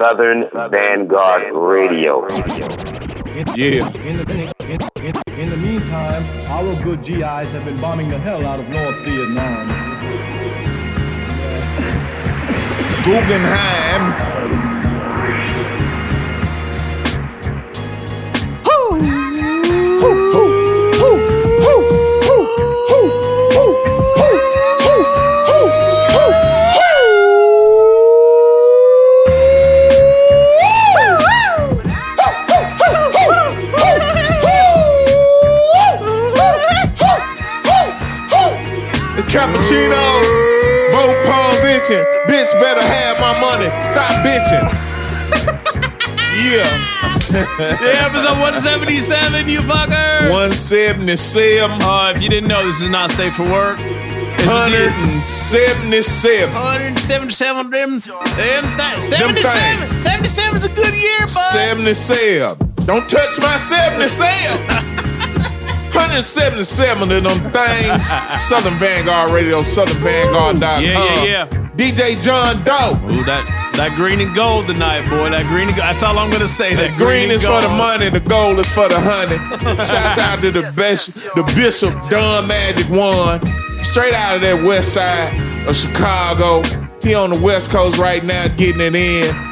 Southern Vanguard Radio. Yeah. In the, in, in, in, in the meantime, our good GIs have been bombing the hell out of North Vietnam. Guggenheim. Cappuccino. Both palms itching. Bitch better have my money. Stop bitching. yeah. Yeah, episode 177, you fucker. 177. Uh, if you didn't know, this is not safe for work. It's a deal. 177. 177 of them, them th- 77. things. 77 is a good year, bud. 77. Don't touch my 77. 177 of them things. Southern Vanguard Radio, SouthernVanguard.com. Yeah, yeah, yeah. DJ John Doe. Ooh, that, that green and gold tonight, boy. That green and gold. That's all I'm going to say. The That green and is for the money, the gold is for the honey. Shouts out to the best, the Bishop Don Magic Juan, straight out of that west side of Chicago. He on the west coast right now, getting it in.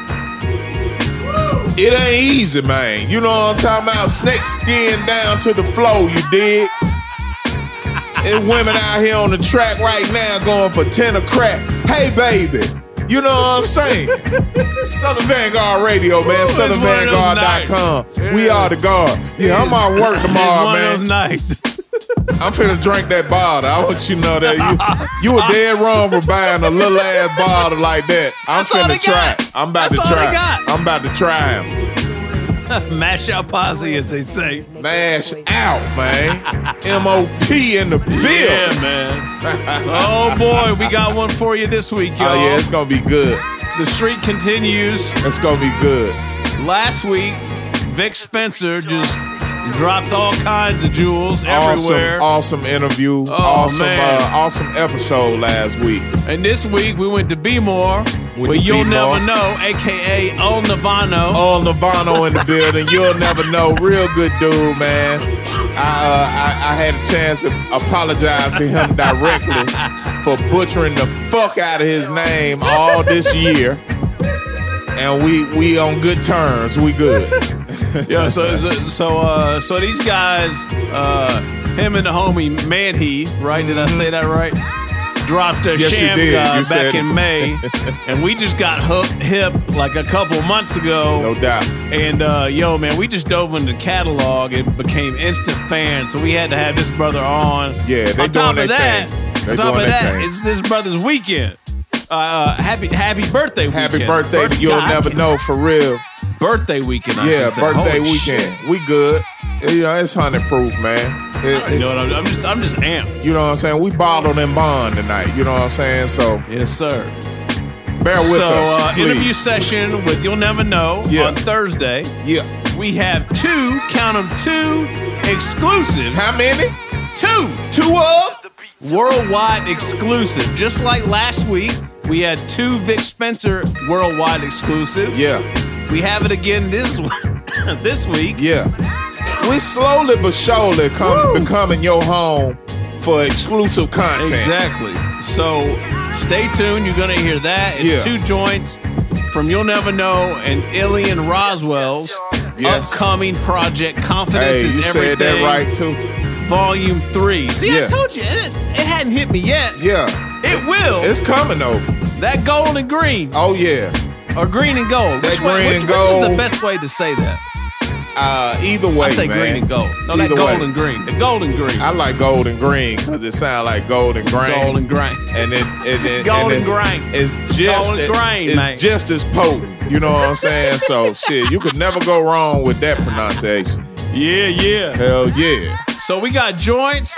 It ain't easy, man. You know what I'm talking about? Snake skin down to the floor, you dig? And women out here on the track right now going for 10 a crack. Hey, baby. You know what I'm saying? Southern Vanguard Radio, man. Ooh, it's one of SouthernVanguard.com. We are the guard. Yeah, I'm at work tomorrow, man. of nights. I'm finna drink that bottle. I want you to know that you you were dead wrong for buying a little ass bottle like that. I'm That's finna try. got. it. I'm about That's to try. got. I'm about to try him. Mash out posse, as they say. Mash out, man. M O P in the bill. Yeah, man. Oh, boy. We got one for you this week, y'all. Oh yeah, it's gonna be good. The streak continues. It's gonna be good. Last week, Vic Spencer just dropped all kinds of jewels Awesome, everywhere. awesome interview. Oh, awesome. Uh, awesome episode last week. And this week, we went to Be More, to you'll never know, aka Old Navano. All Nirvana in the building. You'll never know. Real good dude, man. I, uh, I I had a chance to apologize to him directly for butchering the fuck out of his name all this year. And we we on good terms. We good. Yeah, so so so, uh, so these guys, uh, him and the homie Manhe, right? Did I say that right? Dropped a Yes, sham guy You back in. May, and we just got hooked hip like a couple months ago. No doubt. And uh, yo, man, we just dove into the catalog and became instant fans. So we had to have this brother on. Yeah, they on top doing of that, on top of that, thing. it's this brother's weekend. Uh, uh, happy happy birthday Happy weekend. birthday to Birth- You'll Never Know for real. Birthday weekend. I Yeah, say. birthday weekend. shit. We good. You know, it's hundred proof, man. It- You it- know what I'm, I'm just I'm just amped. you know what I'm saying? We bottled and bond tonight. You know what I'm saying? So Yes, sir. bear with so us. uh, please. interview session with You'll Never Know Yeah. on Thursday. Yeah. We have two, count them two, exclusive. How many? Two Two of? worldwide exclusive. Just like last week, we had two Vic Spencer worldwide exclusives. Yeah. We have it again this this week. Yeah. We slowly but surely come becoming your home for exclusive content. Exactly. So stay tuned. You're going to hear that. It's Yeah. two joints from You'll Never Know and Ilian Roswell's Yes. upcoming project Confidence Hey, is you Everything. said that right too. Volume 3. See, I told you, it, it hadn't hit me yet. Yeah. It will. It's coming though. that gold and green. Oh yeah. Or green and gold. That Which, way, green which, and which is the best way to say that? Uh, either way, I say man. green and gold. No, Either that gold way. and green. The gold and green. I like gold and green because it sounds like gold and grain. Gold and green. and it, it, it Gold and and grain. It's just Gold and grain, it's man. just as potent. You know what I'm saying? So shit, you could never go wrong with that pronunciation. Yeah, yeah. Hell yeah. So we got joints.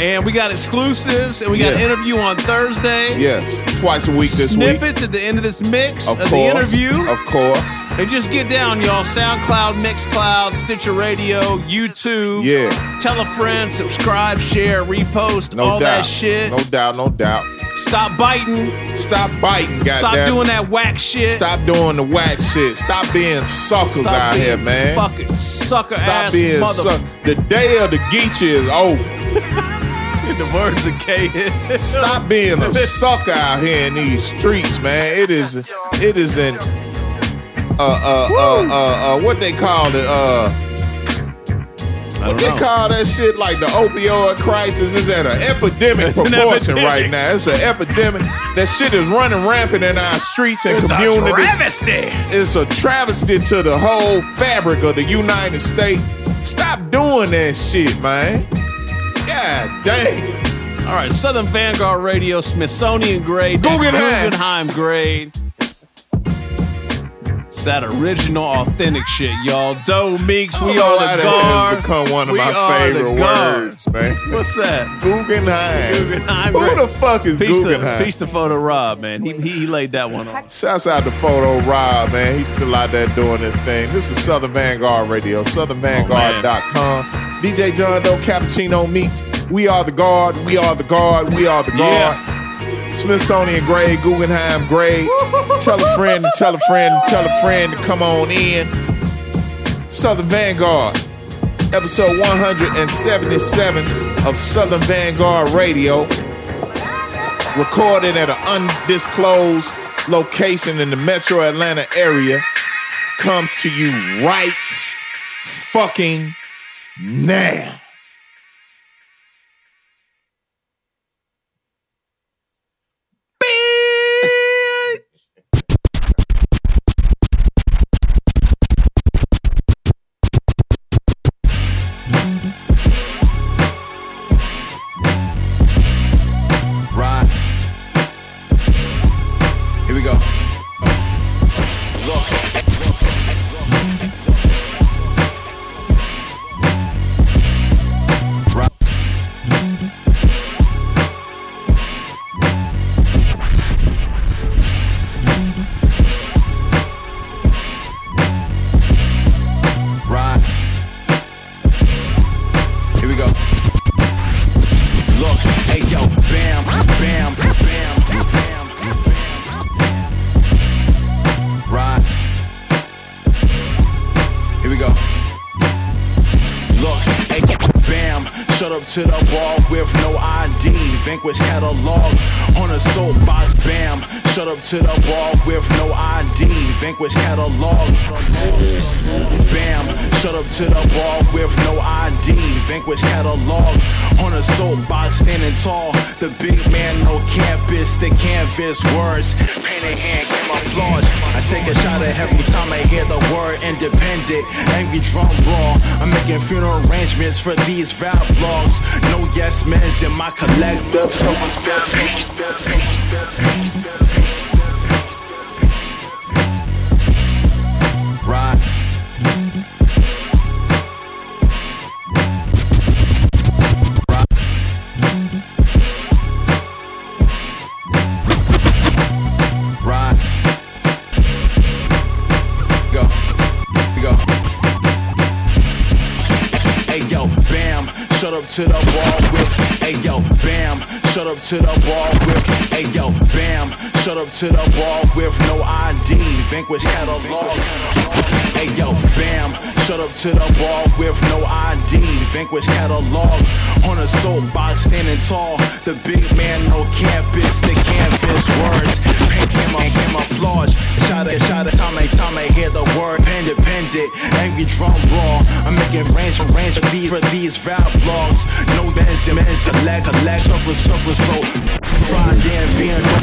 And we got exclusives, and we got Yeah. an interview on Thursday. Yes, twice a week this week. Snippets at the end of this mix Of uh, of, course. the interview. Of course. And just get down, y'all. SoundCloud, Mixcloud, Stitcher Radio, YouTube. Yeah. Tell a friend, subscribe, share, repost, No all doubt. that shit. No doubt. No doubt. Stop biting. Stop biting, goddamn. Stop doing that whack shit. Stop doing the whack shit. Stop being suckers Stop out being here, man. Fucking sucker Stop ass being mother. suck. The day of the geechi is over. In the words of K. Stop being a sucker out here in these streets, man. It is, it is an, uh, uh, uh, uh, uh, what they call it, uh, I don't they know. call that shit like the opioid crisis is at an epidemic It's an proportion epidemic. right now. It's an epidemic. That shit is running rampant in our streets and It's a travesty. it's a travesty to the whole fabric of the United States. Stop doing that shit, man. God damn. All right, Southern Vanguard Radio, Smithsonian grade, Guggenheim. Guggenheim grade. It's that original, authentic shit, y'all. Doe Meeks, we I don't know are the guard. become one of We my favorite words, man. What's that? Guggenheim. Guggenheim Who the fuck is Peace Guggenheim? to, peace to Photo Rob, man. He, he, he laid that one on. Shouts out to Photo Rob, man. He's still out there doing his thing. This is Southern Vanguard Radio, southernvanguard.com. Oh, DJ John Doe Cappuccino Meets. We are the guard. We are the guard. We are the guard. Smithsonian grade, Guggenheim grade. tell a friend tell a friend tell a friend to come on in. Southern Vanguard, episode 177 of Southern Vanguard Radio recorded at an undisclosed location in the metro Atlanta area, comes to you right fucking now. To the wall with no ID. Vanquish catalog on a soapbox, bam. Shut up to the wall with no ID. Vanquish catalog. Bam, shut up to the wall with no ID. Vanquish catalog on a soapbox, standing tall. The big man, no campus, the canvas words. Painted hand, camouflage. I take a shot at every time I hear the word independent. Angry drum roll. I'm making funeral arrangements for these rap blogs. No yes men's in my collective. So it's Right. To the wall with. Hey yo, bam, shut up to the wall with. Hey yo, bam, shut up to the wall with no ID. Vanquish catalog. Hey yo, bam, shut up to the wall with no ID. Vanquish catalog on a soapbox, standing tall. The big man, no campus, the canvas words. Paint camo- camouflage. Shot at shot at time, time I hear the word independent. Angry drum roll. I'm making range and range for these for these rap blogs. No men's and men's select, collect, suckers, suckers, bro. Ride in, being the.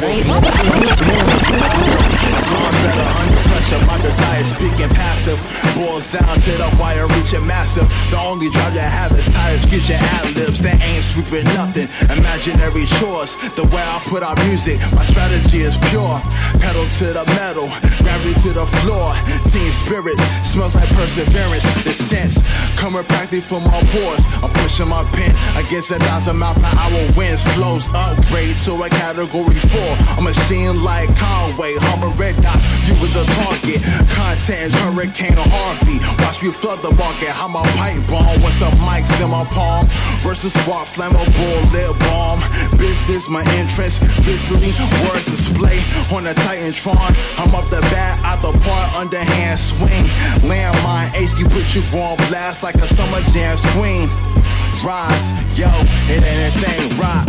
Born better under pressure, my desire speaking passive. Boils down to the wire reaching massive. The only drive you have is tires screeching ad libs. They ain't sweeping nothing. Imaginary chores. The way I put out music, my strategy is pure. Pedal to the metal, gravity to the floor. Team spirits smells like perseverance. The sense coming practically from my pores. I'm pushing my pen against a thousand mile per hour winds. Flows upgrade to a category four. A machine like Conway, Hummer red dots. You was a target. Contents, Hurricane Harvey. Watch me flood the market. How my pipe bomb what's the mic's in my palm. Versus spark flammable lip balm. Business, my interest, Visually, words display on the Titantron. I'm up the bat, out the part, underhand swing. Landmine HD put you on blast like a summer jam queen. Rise, yo, it ain't a thing, rock.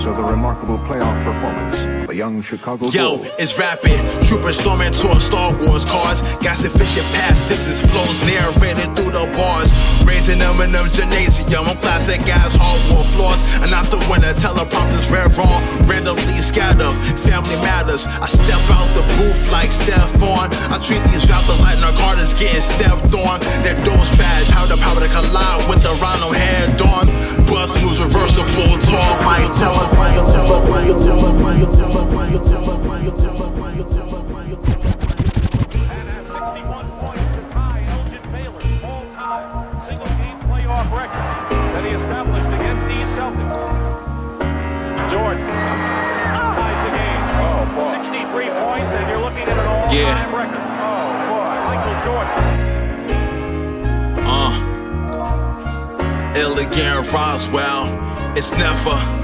also the remarkable playoff performance of a young Chicago Yo, Bulls. it's rapid. Troopers storming towards Star Wars cars. Got sufficient past distance flows narrated through the bars. Raising them in them gymnasium. I'm classic guys, hardwood floors. Announce the winner, teleprompters red wrong. Randomly scattered. Family matters. I step out the booth like Stephon. I treat these rappers like narcotics getting stepped on. Their doors trash. How the power to collide with the rhino head on. Bus moves reversible. Tall might tell us, might tell us, might tell us, might tell us, might tell us, might tell us, might tell us, might tell us. And at 61 points to tie Elgin Baylor, all-time single-game playoff record that he established against the Celtics. Jordan ties the game. Boy. 63 points, and you're looking at an all-time Yeah. record. Boy. Michael Jordan. Elegant Roswell, it's never.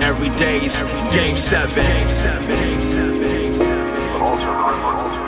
Every day's game seven. Game seven. Game seven. Game seven.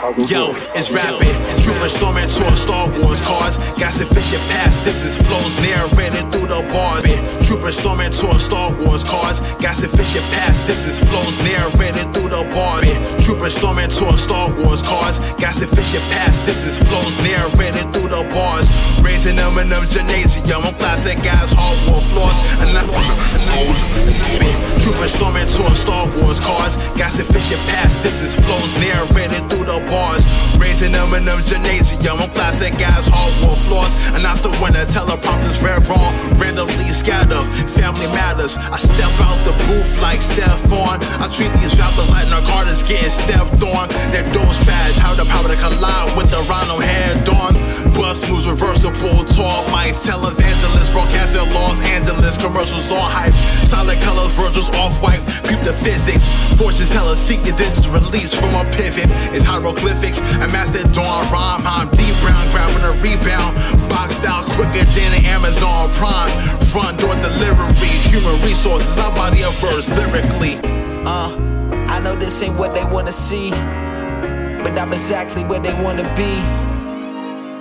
Yo, it's rapid. Troopers storming towards Star Wars cars. Got sufficient past distance flows narrated through the bars. Troopers storming towards Star Wars cars. Got sufficient past distance flows narrated through the bars. Troopers storming towards Star Wars cars. Got sufficient past distance flows narrated through the bars. Raising them in them gymnasium. I'm classic guys, hardwood floors. And I, and I, Troopers storming towards Star Wars cars. Got sufficient past distance flows narrated through the bars. Raising them in them gymnasium. I'm classic guys, hardwood floors. And Announce the winner, teleprompters red wrong. Randomly scatter, family matters. I step out the booth like Stephon. I treat these rappers like narcotics getting stepped on. Their doors trash, how the power to collide with the rhino head on. Bus moves reversible, tall mics, televangelists, broadcasting Los Angeles, commercials all hype. Solid colors, Virgil's off white, peep the physics. Fortune tellers seek the digits release from a pivot. It's hieroglyphics, and master dawn rhyme. I'm Dee Brown grabbing a rebound. Boxed out quicker than an Amazon Prime. Front door delivery, human resources, I body a verse lyrically. Uh, I know this ain't what they wanna see, but I'm exactly where they wanna be.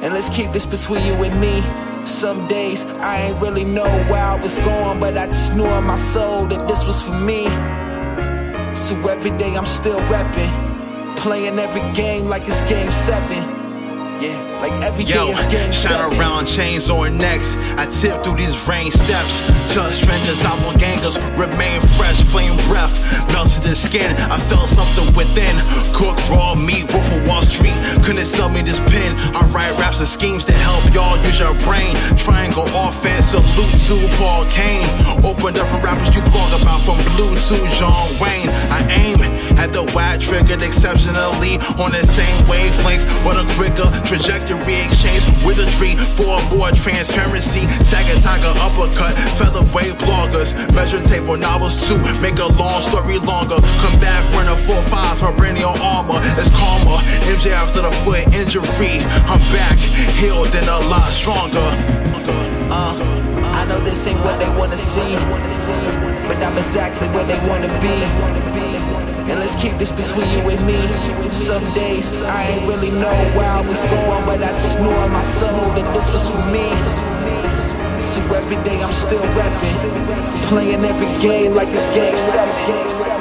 And let's keep this between you and me. Some days I ain't really know where I was going, but I just knew in my soul that this was for me. So every day I'm still repping, playing every game like it's game seven. Yeah, like every day Yo, it's game shine seven. around chains on necks. I tip through these rain steps. Just strangers, doppelgangers remain fresh. Flame breath melted the skin. I felt something within. Cooked raw meat, Wolf of Wall Street. Couldn't sell me this pen. I write raps and schemes to help y'all use your brain. Triangle offense, salute to Paul Kane. Opened up for rappers you blog about from Blue to John Wayne. I aim at the wide triggered exceptionally on the same wavelength, but a quicker trajectory exchange wizardry for more transparency. Tiger uppercut, featherweight bloggers, measure table novels to make a long story longer. Come back, run a four fives, brainial armor is calmer. MJ after the foot injury, I'm back, healed and a lot stronger. Uh, I know this ain't what they wanna see, but I'm exactly where they wanna be. And let's keep this between you and me. Some days I ain't really know where I was going, but I just knew in my soul that this was for me. So every day I'm still rapping, playing every game like it's game seven.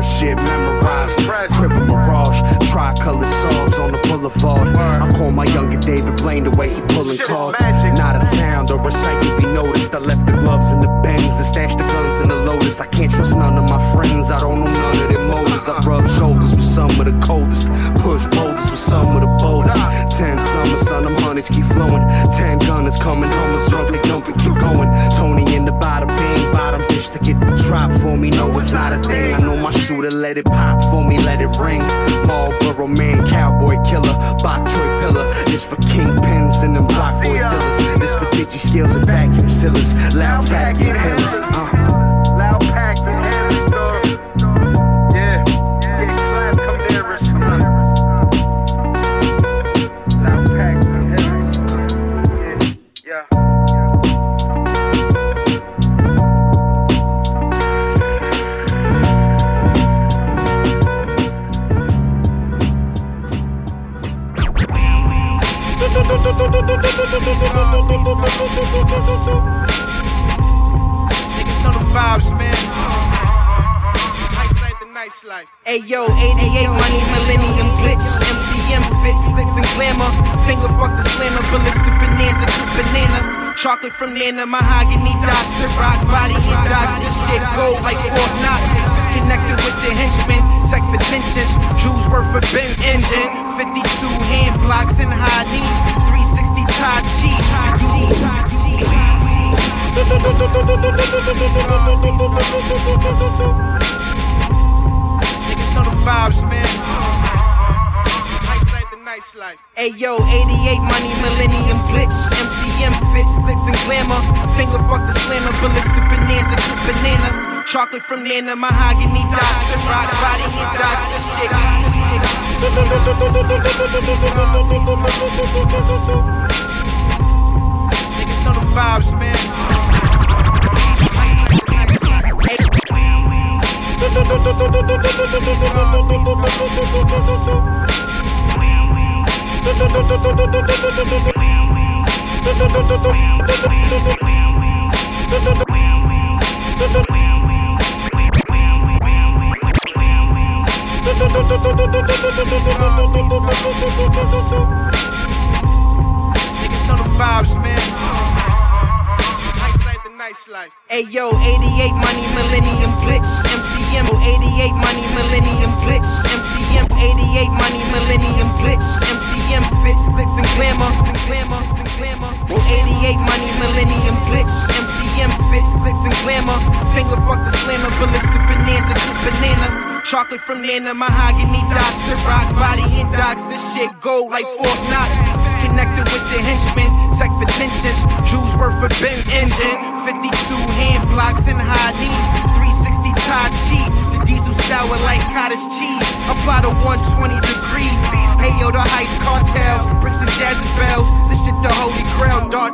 First shit memorized. Cripple Mirage, tricolored sobs on the boulevard. I call my younger David Blaine the way he pulling cards. Not a sound or a sight to be noticed. I left the gloves in the Benz and stashed the guns in the Lotus. I can't trust none of my friends. I don't know none of their motives. I rub shoulders with some of the coldest. Push boulders with some of the boldest. Ten summers, son, them hundreds keep flowing. Ten gunners coming home, as drunk, they dump and keep going. Tony in the bottom, bang, bottom to get the drop for me. No, it's not a thing. I know my shooter, let it pop for me, let it ring. Marlboro man, cowboy killer, Bok Troy pillar. This for kingpins and them block boy dealers. This for digi skills and vacuum sealers. Loud pack inhalers. Uh. Niggas know the vibes, man. Nice life, the nice life. Hey yo, 88 money, millennium glitch, MCM fits, flicks and glamour. Finger fuck the slammer, bullets to bonanza to banana. Chocolate from Nana, mahogany dots, and rock body and dots. This shit gold like Fort Knox. Connected with the henchmen, tech for tensions. Jews worth for Benz engine. 52 hand blocks and high knees. 360 Tai Chi. Niggas know the vibes, man. Nice life, the. Hey yo, 88 money, millennium glitch, MCM fits, flicks and glamour. Finger fuck the slammer, bullets to bonanza to banana. Chocolate from Nana, mahogany dots, rock body and dots. This shit, this Niggas know the vibes, man. Niggas know the vibes, man. Hey yo, 88 money, millennium glitch, MCM. 88 money, millennium glitch, MCM. 88 money, millennium glitch, MCM. Fits, flicks, and glamour, and glamour, and glamour. 88 money, millennium glitch, MCM. Fits, flicks, and glamour. Finger fuck the slammer, bullets to bonanza to banana. Chocolate from Nana, mahogany dots, and rock body and docks. This shit gold like Fort Knox. Connected with the henchmen, tech for tensions. Jews worth for Benz engine. 52 hand blocks and high knees. 360 Tai Chi. The diesel sour like cottage cheese. Apply to 120 degrees. Hey yo, the Heights cartel. Bricks and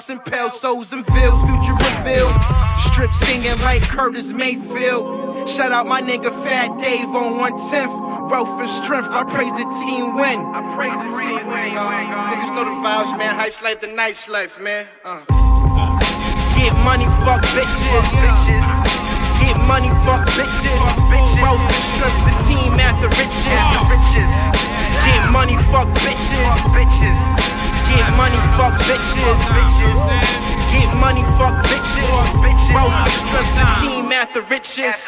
grail. And pale souls and veils. Future revealed. Strip singing like Curtis Mayfield. Shout out my nigga Fat Dave on 110th. Wealth and strength, I praise the team win. I praise the team win. Niggas know the vibes, man. Heist life, the nice life, man. Uh. Get money, fuck bitches. Get money, fuck bitches. Wealth and strength, the team at the riches. Get money, fuck bitches. Get money, fuck bitches. Get money, fuck bitches. Wealth and strength, the team at the riches.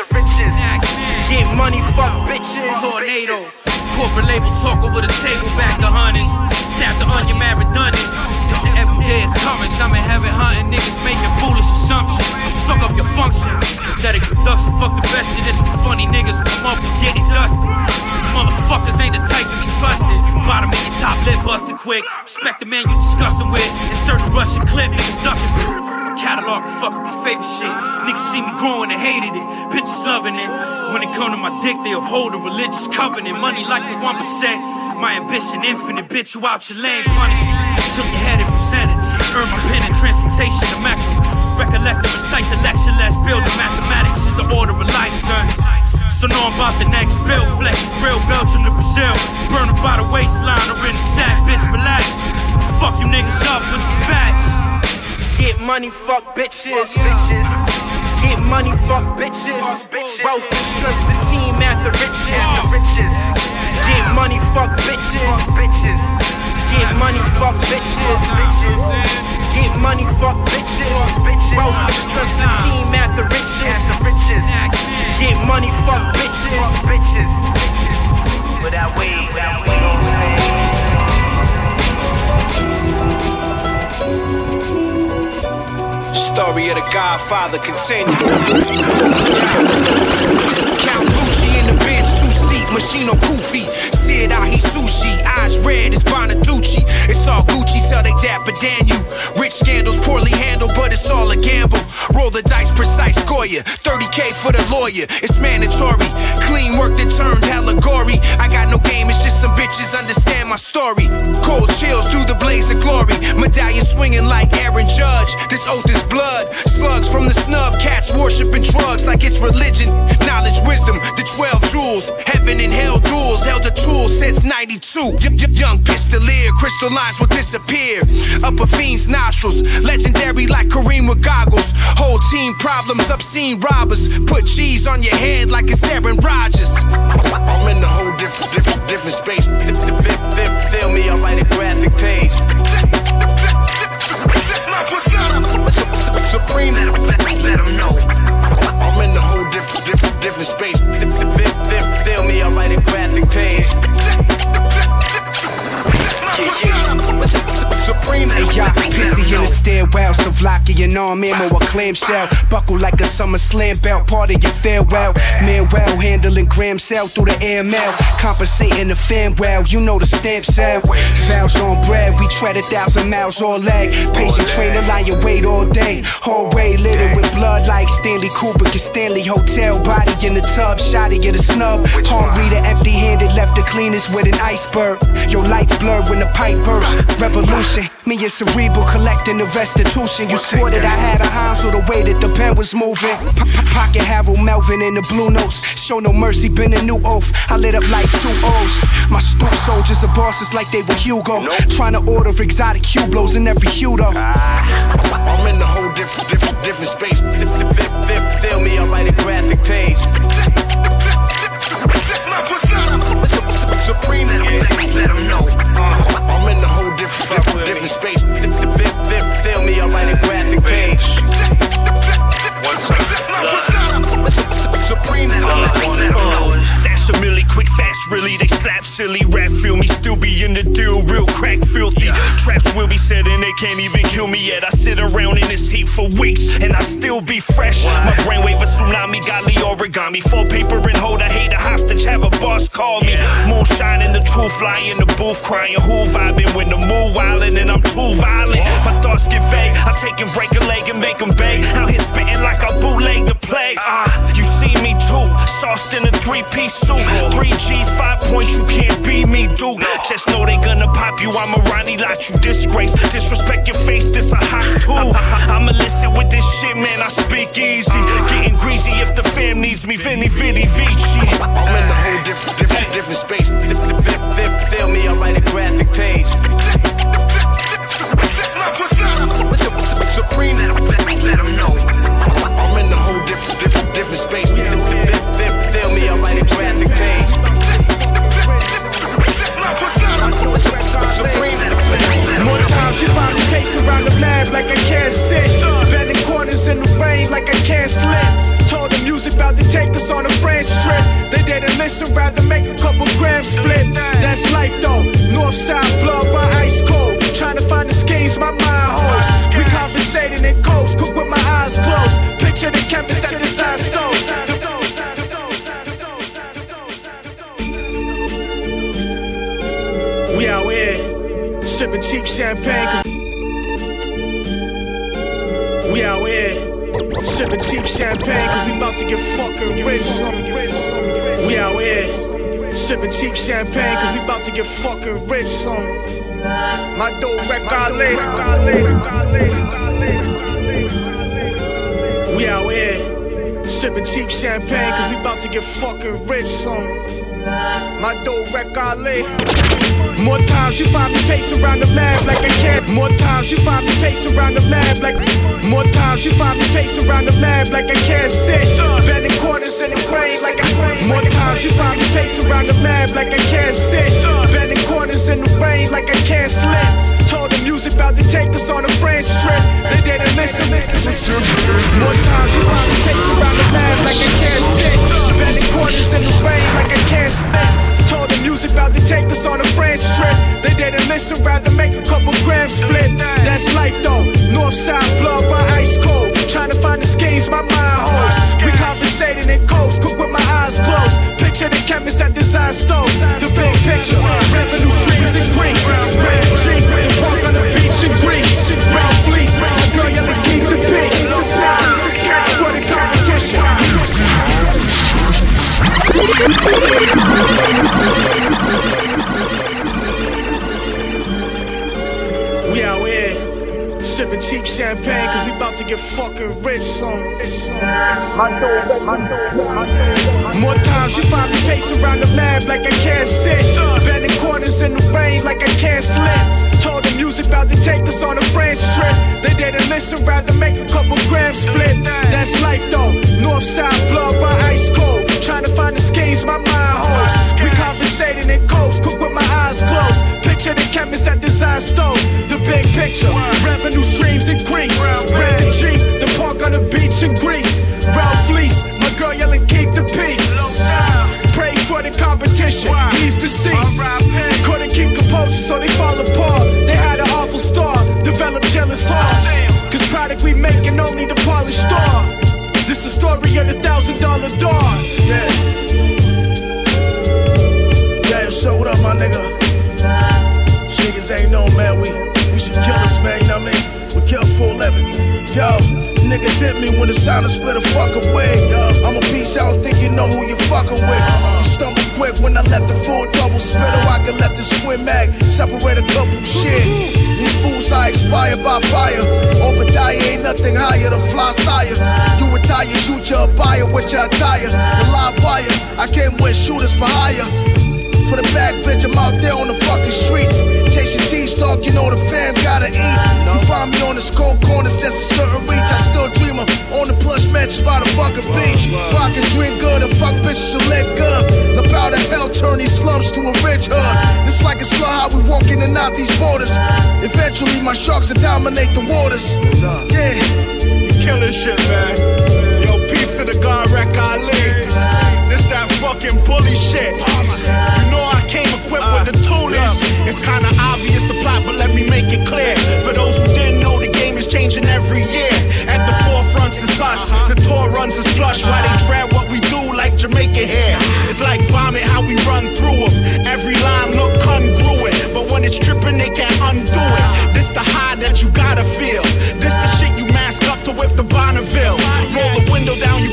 Get money, fuck bitches. Tornado. Corporate label talk over the table, back the hundreds. Snap the onion, mad redundant. It's your everyday occurrence. I'm in heaven hunting niggas making foolish assumptions. Fuck up your function. Pathetic production, fuck the best shit. It's funny niggas come up and getting dusted. You motherfuckers ain't the type to be trusted. Bottom of your top lip busted quick. Respect the man you discussing with. Insert the Russian clip, niggas ducking. Catalog of fucking my favorite shit. Niggas see me growing and hated it. Bitches loving it. When it come to my dick, they uphold a religious covenant. Money like the 1%. My ambition infinite. Bitch, you out your lane. Punish me. Till your head and presented. Earn my pen and transportation to Mecca. Recollect and recite the lecture. Let's build the mathematics is the order of life, son. So know I'm about the next bill. Flex real Belgium to Brazil. Burn by the waistline or in the sack. Bitch, relax. Fuck you niggas up with the facts. Get money, fuck bitches. Get money, fuck bitches. Wealth and strength, the team at the riches. Get money, fuck bitches. Get money, fuck bitches. Get money, fuck bitches. Wealth and strength, the team at the riches. Get money, fuck bitches. But that way, that way, Story of the Godfather continue. Count Gucci in the Benz, two seat, Machino Goofy. Sid out, he sushi, eyes red as Bonaducci. It's all Gucci, tell they dapper Daniel. Rich scandals poorly handled, but it's all a gamble. Roll the dice, precise Goya. 30k for the lawyer, it's mandatory. Clean work that turned allegory. I got no game, it's just some bitches understand my story. Cold chills through the blaze of glory. Medallion swinging like Aaron Judge. This oath is blood. Slugs from the snub, cats worshiping drugs like it's religion. Knowledge, wisdom, the 12 jewels. Heaven and hell duels, held a tool since 92. Y- y- young pistolier, crystal lines will disappear. Up a fiend's nostrils, legendary like Kareem with goggles. Whole team problems, obscene robbers. Put cheese on your head like it's Aaron Rodgers. I'm in a whole different, different, different space. Feel me, I write a graphic page. Supreme, let them know. I'm in different, space. Feel me, I write a graphic page. Supreme, pissy in the stairwell, Slovakia and arm ammo, a clamshell. Buckle like a summer slam belt, part of your farewell. Manuel handling gram cell through the AML. Compensating the fan well, you know the stamp sell. Vows on bread, we tread a thousand miles all leg. Patient trainer lying wait all day. Hallway littered with blood like Stanley Kubrick and Stanley Hotel. Body in the tub, shotty in the snub. Palm reader empty handed, left the cleanest with an iceberg. Your lights blurred when the pipe burst. Revolution, me and Cerebral collecting the restitution. You swore that I had a hand, so the way that the pen was moving. Pocket Harold Melvin in the blue notes. Show no mercy, been a new oath. I lit up like two O's. My stoop soldiers are bosses like they were Hugo. Trying to order exotic Hublots in every though. I'm in a whole different, different, different space. supreme. Let them, let them know. Uh, I'm in a whole different, different, different space. Fill me, up like a graphic page. One time. Supreme. Uh, let them know some milli, quick, fast, really. They slap silly, rap feel me, still be in the deal, real crack, filthy. Yeah. Traps will be set and they can't even kill me yet. I sit around in this heat for weeks and I still be fresh. What? My brainwave a tsunami, godly origami. Full paper and hold, I hate a hostage, have a boss call me. Yeah. Moonshine in the truth, fly in the booth, crying, who vibing when the moon wildin' and I'm too violent. Whoa. My thoughts get vague, I take and break a leg and make them beg. Now he's spitting like a bootleg the play. Ah, you me too. Sauced in a three piece suit. Three G's, five points, you can't be me, dude. Just know they gonna pop you. I'm a Ronnie Lott, you disgrace. Disrespect your face, this a hot tool. I'm illicit with this shit, man. I speak easy. Getting greasy if the fam needs me. Vinny, Vinny, Vici. I'm in a whole different, different, different space. Feel me, I write a graphic page. Supreme, different, different, space. Feel me, I write a graphic page. More times you find me pacing around the lab like I can't sit. Bending corners in the rain like I can't slip. Told the music about to take us on a France trip. They didn't listen, rather make a couple grams flip. That's life though. North side blood by ice cold. Trying to find the schemes my mind holds. We conversating in codes, my eyes closed. Picture the chemist that design stones. We out here sipping cheap champagne cause we out here sipping cheap champagne cause we about to get fucking rich. We out here sipping cheap champagne cause we about to get fucking rich. Son. My dough record We out here sipping cheap champagne cause we about to get fucking rich. Son. My dough record More times you find me pacing around the lab like I can't. More times you find me pacing around the lab like. More times you find me pacing around the lab like I can't sit. Bending corners in the rain like I. More times you find me pacing around the lab like I can't sit. Bending corners in the rain like I can't slip. Told the music about to take us on a didn't listen, listen, listen. More times you find me pacing around the lab like I can't sit. Bending corners in the rain like I can't slip. Told the music about to take us on a France trip. They didn't listen, rather make a couple grams flip. That's life though. North side blood by ice cold. Trying to find the schemes my mind holds. We conversating in codes, cook with my eyes closed. Picture the chemist that design stoves. The big picture, uh, revenue streams in Greece. Red the park on the beach in Greece. Brown fleece, girl, you keep the peace. For the competition. We sipping cheap champagne cause we about to get fucking rich son. More times you find me pacing around the lab like I can't sit. Bending corners in the rain like I can't slip. Told the music about to take us on a France trip. They didn't listen, rather make a couple grams flip. That's life though. North side blood by ice cold. Trying to find the schemes my mind holds. We conversating in codes, cook with my eyes closed. Picture the chemist that design stoves. The big picture, revenue streams increase. Brandon Jeep, the park on the beach in Greece. Ralph Fleece, my girl yelling keep the peace. Pray for the competition, he's deceased. Couldn't keep composure, so they fall apart. They had an awful start, developed jealous hearts. Cause product we making only the polished star. This the story of the thousand dollar door. Yeah. So what up, my nigga? Niggas ain't no man. We we should kill us, man. You know what I mean? We kill full living. Yo, niggas hit me when it's time to split a fuck away. I'm a beast, I don't think you know who you fucking with. You stumble quick when I let the full double spit, or I can let the swim mag separate a couple shit. These fools I expire by fire. Obadiah ain't nothing higher than fly sire. You retire, shoot your buyer with your attire. The live fire, I came with shooters for hire. For the back, bitch, I'm out there on the fucking streets. Chasing T-Stalk, you know the fam gotta eat. You find me on the cold corners, that's a certain reach. I still dream of on the plush mattress by the fucking beach. I can drink good and fuck bitches and let good. The powder hell turn these slums to a rich hood. It's like a slur how we walk in and out these borders. Eventually, my sharks will dominate the waters. Yeah. You killing shit, man. Yo, peace to the God Rec Ali that fucking bully shit. You know I came equipped with the tool. It's kinda obvious the plot, but let me make it clear. For those who didn't know, the game is changing every year. At the forefront is us, the tour runs is plush. Why they dread what we do like Jamaica hair? It's like vomit how we run through them. Every line look congruent, but when it's tripping, they can't undo it. This the high that you gotta feel. This the shit you mask up to whip the Bonneville. Roll the window down, you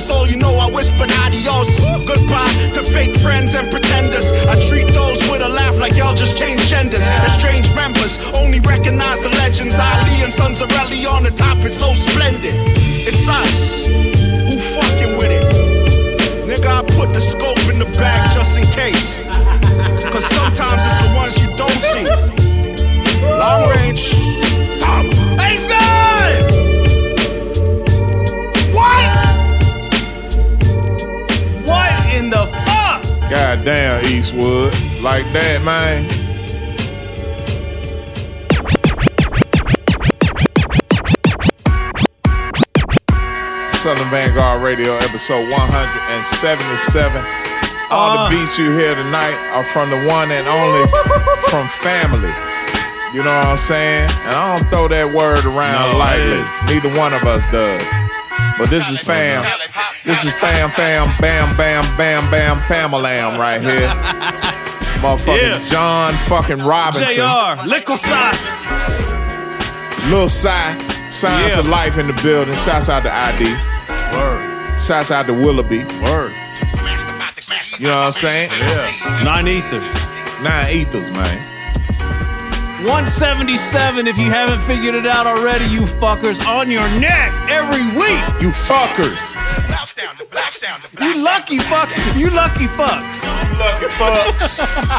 is all you know. I whispered adios. Goodbye to fake friends and pretenders. I treat those with a laugh like y'all just changed genders. Estranged members only recognize the legends. Ali and Sons of Rally on the top is so splendid. Damn, Eastwood. Like that, man. Southern Vanguard Radio, episode 177. All Uh. the beats you hear tonight are from the one and only from family. You know what I'm saying? And I don't throw that word around No, lightly. Neither one of us does. But this is fam. This is fam, fam, bam, bam, bam, bam, famalam right here. Motherfucking Yeah. John fucking Robinson. JR, Lickle Side. Lil Psy, Signs Yeah. of Life in the building. Shouts out to ID. Word. Shouts out to Willoughby. Word. You know what I'm saying? Yeah. Nine ether. Nine ethers, man. 177 if you haven't figured it out already, you fuckers, on your neck every week. You fuckers. You lucky fuck. You lucky fucks. Lucky fucks.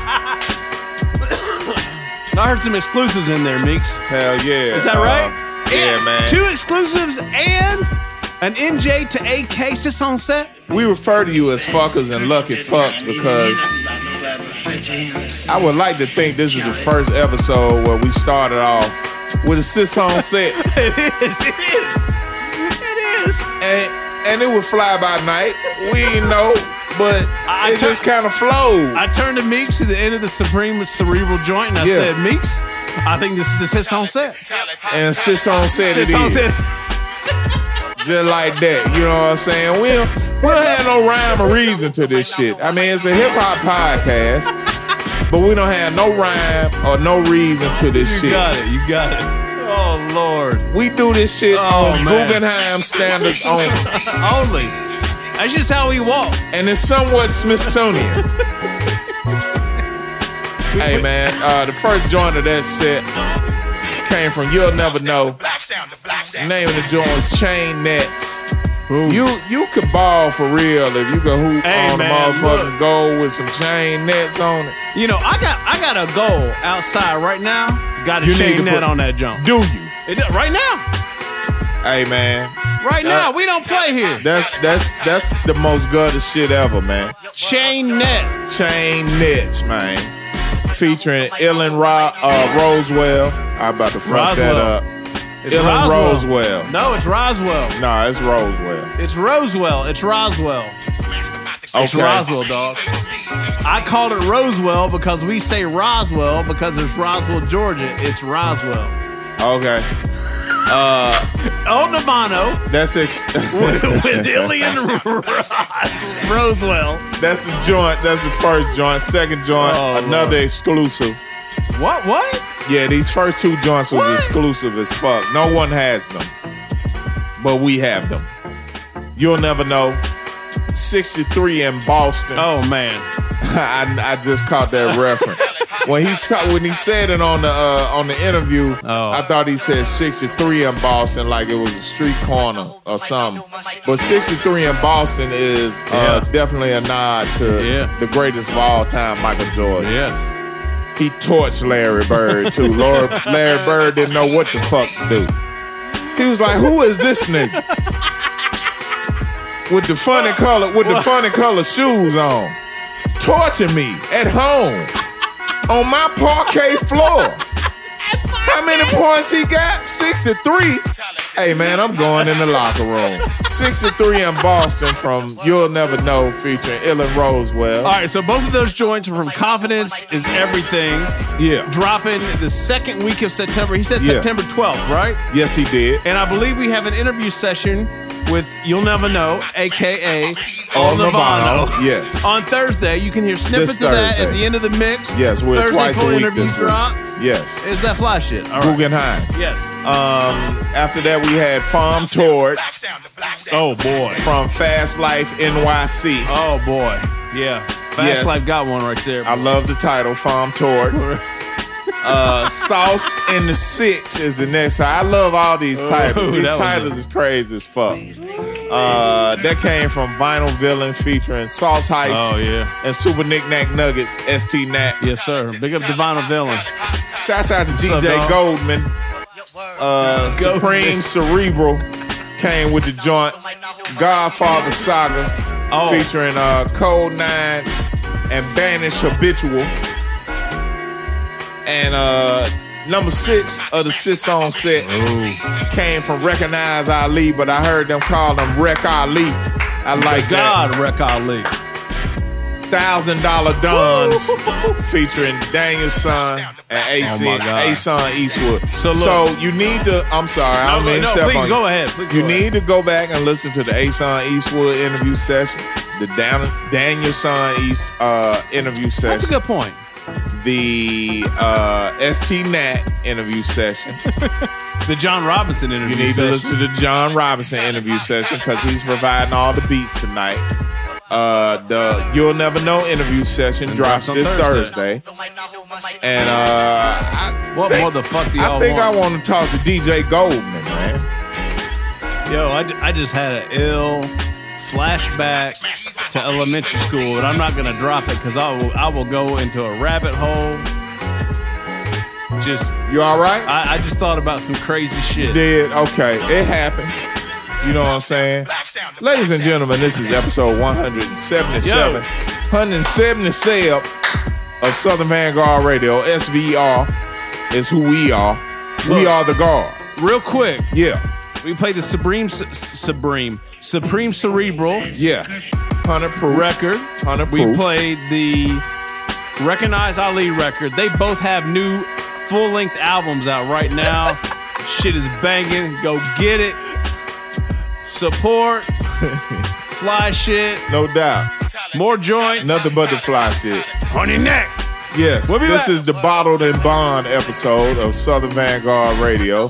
I heard some exclusives in there, Meeks. Hell yeah. Is that Uh, right? yeah, man. Two exclusives and an NJ to AK sits on set. We refer to you as fuckers and lucky fucks because I would like to think this is the first episode where we started off with a sits on set. it is. It is. It is. And and it would fly by night. We ain't know, but I it tur- just kind of flowed. I turned to Meeks to the end of the Supreme Cerebral joint and I Yeah. said, Meeks, I think this is the sits on set. and sits on set it is. set. Just like that. You know what I'm saying? We don't, we don't have no rhyme or reason to this shit. I mean, it's a hip hop podcast, but we don't have no rhyme or no reason to this You shit. You got it. You got it. Oh, Lord. We do this shit Oh, on man. Guggenheim standards only. Only. That's just how we walk. And it's somewhat Smithsonian. hey man, uh, the first joint of that set came from You'll Never Know. The name of the joints, Chain Nets. You you could ball for real if you could hoop Hey, on man, a motherfucking look. goal with some chain nets on it. You know, I got I got a goal outside right now. Got a You chain net put- on that jump. Do you? It, right now. Hey man, Right now. We don't play here. that's that's that's the most gutter shit ever, man. Chain net. Chain Nets, man. Featuring Ellen Ro- uh, Rosewell. I'm about to fuck that Roswell. up. It's Ellen Roswell. Rosewell. No, it's Roswell. Nah, it's Rosewell. It's Roswell. It's Roswell. It's Okay. Roswell, dog. I called it Roswell because we say Roswell because it's Roswell, Georgia. It's Roswell. Okay. Uh, Oh, On Navano that's ex- with, with Ilian Roswell. that's the joint. That's the first joint. Second joint, Oh, another Lord. exclusive. What? What? Yeah, these first two joints was What? exclusive as fuck. No one has them, but we have them. You'll never know. 63 in Boston. Oh man. I, I just caught that reference. When he when he said it on the uh, on the interview, Oh. I thought he said 63 in Boston like it was a street corner or something. But 63 in Boston is uh, Yeah. definitely a nod to Yeah. the greatest of all time, Michael Jordan. Yes. He torched Larry Bird too. Lord, Larry Bird didn't know what the fuck to do. He was like, "Who is this nigga with the funny color with the funny color shoes on, torching me at home on my parquet floor?" How many points he got? 63. Hey man, I'm going in the locker room. 63 in Boston from You'll Never Know featuring Ellen Rosewell. All right, so both of those joints are from Confidence is Everything. Yeah. Dropping the second week of September. He said Yeah. September 12th, right? Yes, he did. And I believe we have an interview session with You'll Never Know, aka All All Nirvana, Nirvana. yes. On Thursday, you can hear snippets This of that at Thursday. the end of the mix. Yes, we're Thursday twice a full week interview this week. drops. Yes. Is that fly shit? All right. Guggenheim. Yes. Um, after that, we had Farm Tord Oh boy. from Fast Life NYC. Oh boy. Yeah. Fast Yes. Life got one right there. I love the title, Farm Tord. Uh, Sauce in the Six is the next. I love all these Ooh, titles. These titles is crazy as fuck. Uh, that came from Vinyl Villain featuring Sauce Heist. Oh, yeah. And Super Knick Knack Nuggets, ST Nat. Yes, sir. Big up Divine Villain. Shouts out to What's up, DJ dog? Goldman. Uh, Supreme Cerebral came with the joint. Godfather Saga Oh. featuring uh, Code 9 and Banish Habitual. And uh, number six of the six song set came from Recognize Ali, but I heard them call them Wreck Ali. I like God, Wreck Ali. Thousand Dollar Dons featuring Daniel Son and AC, Oh. Asun Eastwood. So So, you need to. I'm sorry, I don't No, mean no, step please on go you. ahead. Please you go need to go back and listen to the Asun Eastwood interview session, the Dan- Daniel Son East uh, interview session. That's a good point. The uh, ST Nat interview session. The John Robinson interview. You need session. to listen to the John Robinson interview session because he's providing all the beats tonight. Uh, the You'll Never Know interview session drops drops this Thursday. Thursday. And uh, I What think, more the fuck do y'all I think want? I want to talk to DJ Goldman, man. Yo, I, I just had an ill flashback to elementary school, and I'm not gonna drop it because I will I will go into a rabbit hole. Just You all right? I, I just thought about some crazy shit. Did okay? It happened. You know what I'm saying? Ladies and gentlemen, this is episode 177. Yo. 177 of Southern Vanguard Radio. SVR is who we are. we are the guard. Real quick, Yeah. we play the Supreme Supreme Supreme Cerebral Yes. 100 proof. record. 100 We proof. played the Recognize Ali record. They both have new full length albums out right now. Shit is banging. Go get it. Support. Fly shit. No doubt. More joints. Nothing but the fly shit. On your neck. Yes. We'll this back. is the Bottled and Bond episode of Southern Vanguard Radio.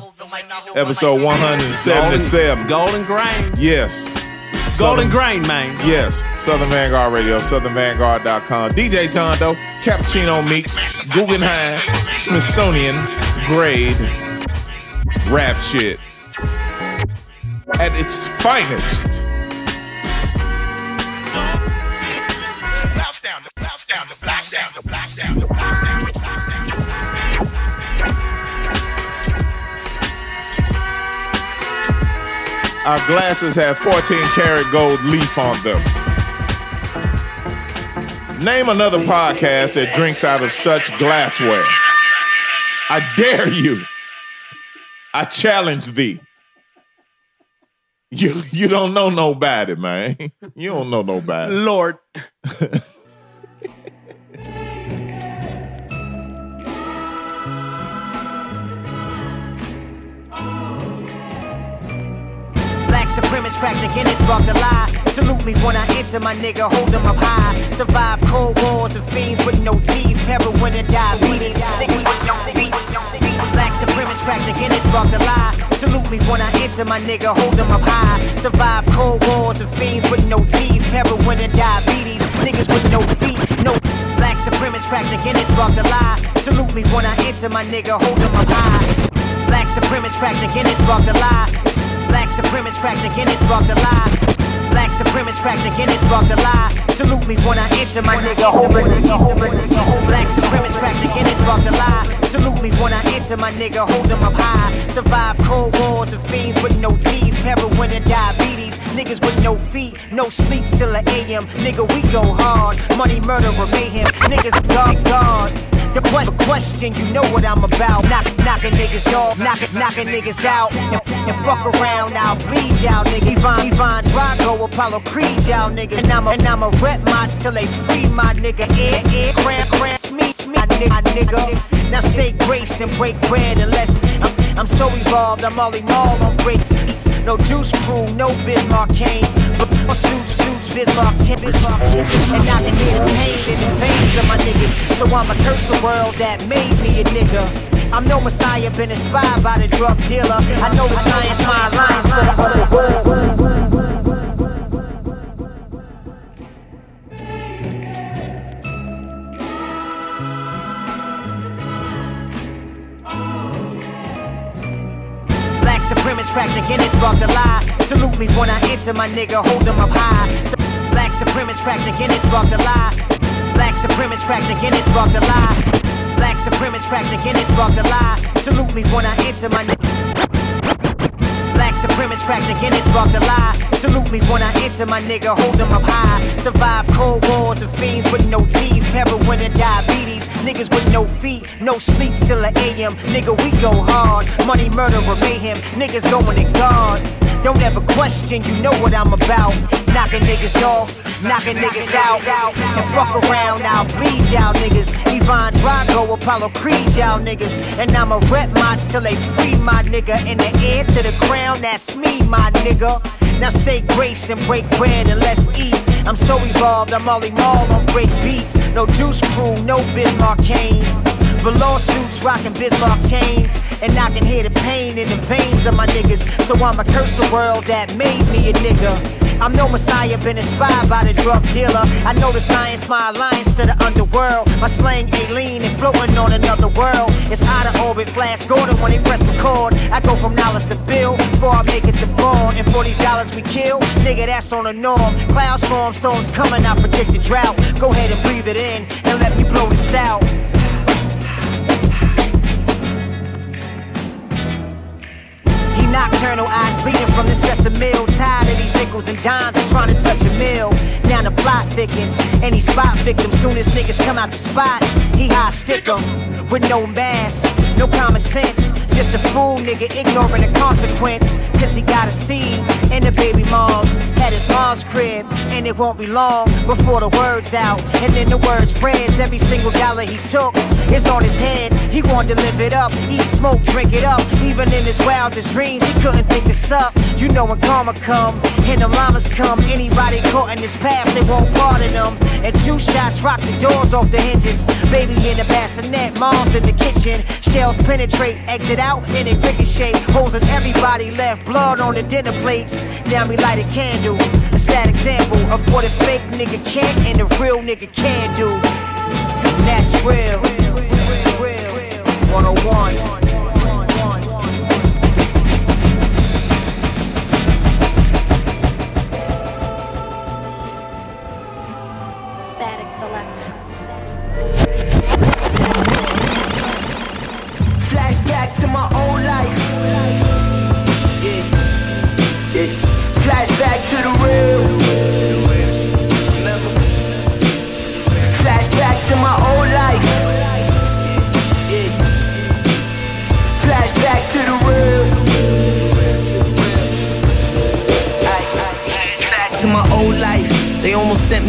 Episode 177. Golden grain. Yes. Golden grain, man. Yes, Southern Vanguard Radio, SouthernVanguard.com. DJ Tondo, Cappuccino Meeks, Guggenheim, Smithsonian, Grade, rap shit. At its finest. Our glasses have 14 karat gold leaf on them. Name another podcast that drinks out of such glassware. I dare you. I challenge thee. You you don't know nobody, man. You don't know nobody. Lord. Black supremacists crack the Guinness, spark the lie. Salute me when I enter, my nigga, hold them up high. Survive cold wars and fiends with no teeth, heroin and diabetes. Niggas with no feet. Black supremacists crack the Guinness, spark the lie. Salute me when I enter, my nigga, hold them up high. Survive cold wars and fiends with no teeth, heroin and diabetes. Niggas with no feet, no. Black supremacists crack the Guinness, spark the lie. Salute me when I enter, my nigga, hold them up high. Black supremacists crack the Guinness, spark the lie. Black supremacists crack the Guinness, spark the lie. Black supremacists crack the Guinness, spark the lie. Salute me when I enter, my nigga. Black supremacists crack the Guinness, spark the lie. Salute me when I enter, my nigga. Hold them up high. Survive cold wars and fiends with no teeth, heroin and diabetes. Niggas with no feet, no sleep till the AM. Nigga, we go hard. Money, murder, or mayhem. Niggas guard, guard. The question, question, you know what I'm about. Knock, knocking niggas off, knocking, knocking niggas out. And, and fuck around, I'll bleed y'all, nigga. Ivan, Ivan Drago, Apollo Creed, y'all niggas. And I'm a, and I'm a rep mods till they free my nigga. Air, air, cramp, cramp, me, me, my nigga. Now say grace and break bread unless I'm, I'm so evolved, I'm Ollie Mall on great beats. No juice crew, no Bismarck cane. But suits, suits, Bismarck, chip, Bismarck. And I can hear the pain in the veins of my niggas. So I'ma curse the world that made me a nigga. I'm no messiah, been inspired by the drug dealer. I know the science, my lines the other supremacists crack the Guinness, spark the lie. Salute me when I enter, my nigga, hold them up high. Su- Black supremacists crack the Guinness, spark the lie. Black supremacists crack the Guinness, spark the lie. Black supremacists crack the Guinness, spark the lie. Salute me when I enter, my nigga. Black supremacists crack the Guinness, spark the lie. Salute me when I enter, my nigga, hold them up high. Survive cold wars and fiends with no teeth, heroin and diabetes. Niggas with no feet, no sleep till the AM. Nigga, we go hard. Money, murder, or mayhem. Niggas going to God. Don't ever question, you know what I'm about. Knocking niggas off, knocking niggas out. And fuck around, I'll bleed y'all niggas. Ivan Drago, Apollo Creed y'all niggas. And I'ma rep mods till they free my nigga. In the air to the ground, that's me, my nigga. Now say grace and break bread and let's eat. I'm so evolved, I'm Ollie Mall on break beats. No juice crew, no Bismarck cane. Velour suits rocking Bismarck chains. And I can hear the pain in the veins of my niggas. So I'ma curse the world that made me a nigga. I'm no messiah, been inspired by the drug dealer. I know the science, my alliance to the underworld. My slang alien and floating on another world. It's out of orbit, flash Gordon when they press record. I go from dollars to bill before I make it to ball. And for these dollars we kill, nigga, that's on the norm. Clouds form, storms coming, I predict a drought. Go ahead and breathe it in and let me blow this out. He nocturnal eyes bleeding from the sesame Tired of these nickels and dimes and trying to touch a mill. Now the plot thickens, Any spot victims. Soon as niggas come out the spot, he high stick 'em with no mask, no common sense. Just a fool nigga ignoring the consequence. Cause he got a seed in the baby moms. At his mom's crib, and it won't be long before the word's out. And then the word spreads. Every single dollar he took is on his head. He wanted to live it up, eat, smoke, drink it up. Even in his wildest dreams, he couldn't think this up. You know when karma come, and the llamas come. Anybody caught in his path, they won't pardon them. And two shots rock the doors off the hinges. Baby in the bassinet, mom's in the kitchen. Shells penetrate, exit out, and it ricochet. Holes in everybody left, blood on the dinner plates. Now we light a candle. A sad example of what a fake nigga can't and a real nigga can do. And that's real. 101.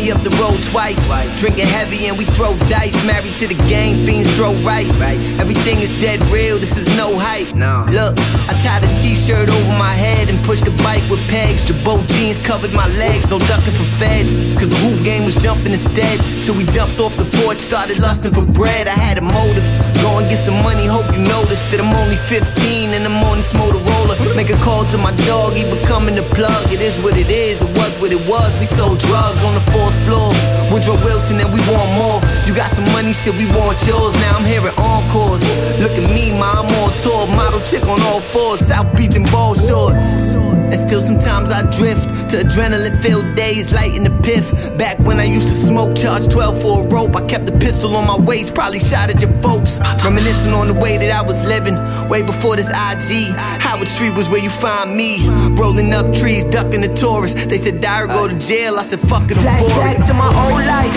Me up the road twice. Drinking heavy and we throw dice. Married to the game, fiends throw rice. Everything is dead real, this is no hype. Look, I tied a t-shirt over my head and pushed a bike with pegs. Girbaud jeans covered my legs, no ducking from feds. Cause the hoop game was jumping instead. Till we jumped off the porch, started lusting for bread. I had a motive. Go and get some money, hope you notice that I'm only 15 and I'm on this Motorola. Make a call to my dog, he becoming the plug. It is what it is, it was what it was. We sold drugs on the fourth floor. Woodrow Wilson and we want more. You got some money, shit, we want yours. Now I'm hearing encores. Look at me, ma, I'm on tour. Model chick on all fours, South Beach and ball shorts. And still sometimes I drift to adrenaline filled days, lighting the piff. Back when I used to smoke, charge 12 for a rope. I kept a pistol on my waist, probably shot at your folks. Reminiscing on the way that I was living, way before this IG. Howard Street was where you find me. Rolling up trees, ducking the tourists. They said, Dyer, go to jail. I said, fuck it, I'm for it. Flashback to my old life.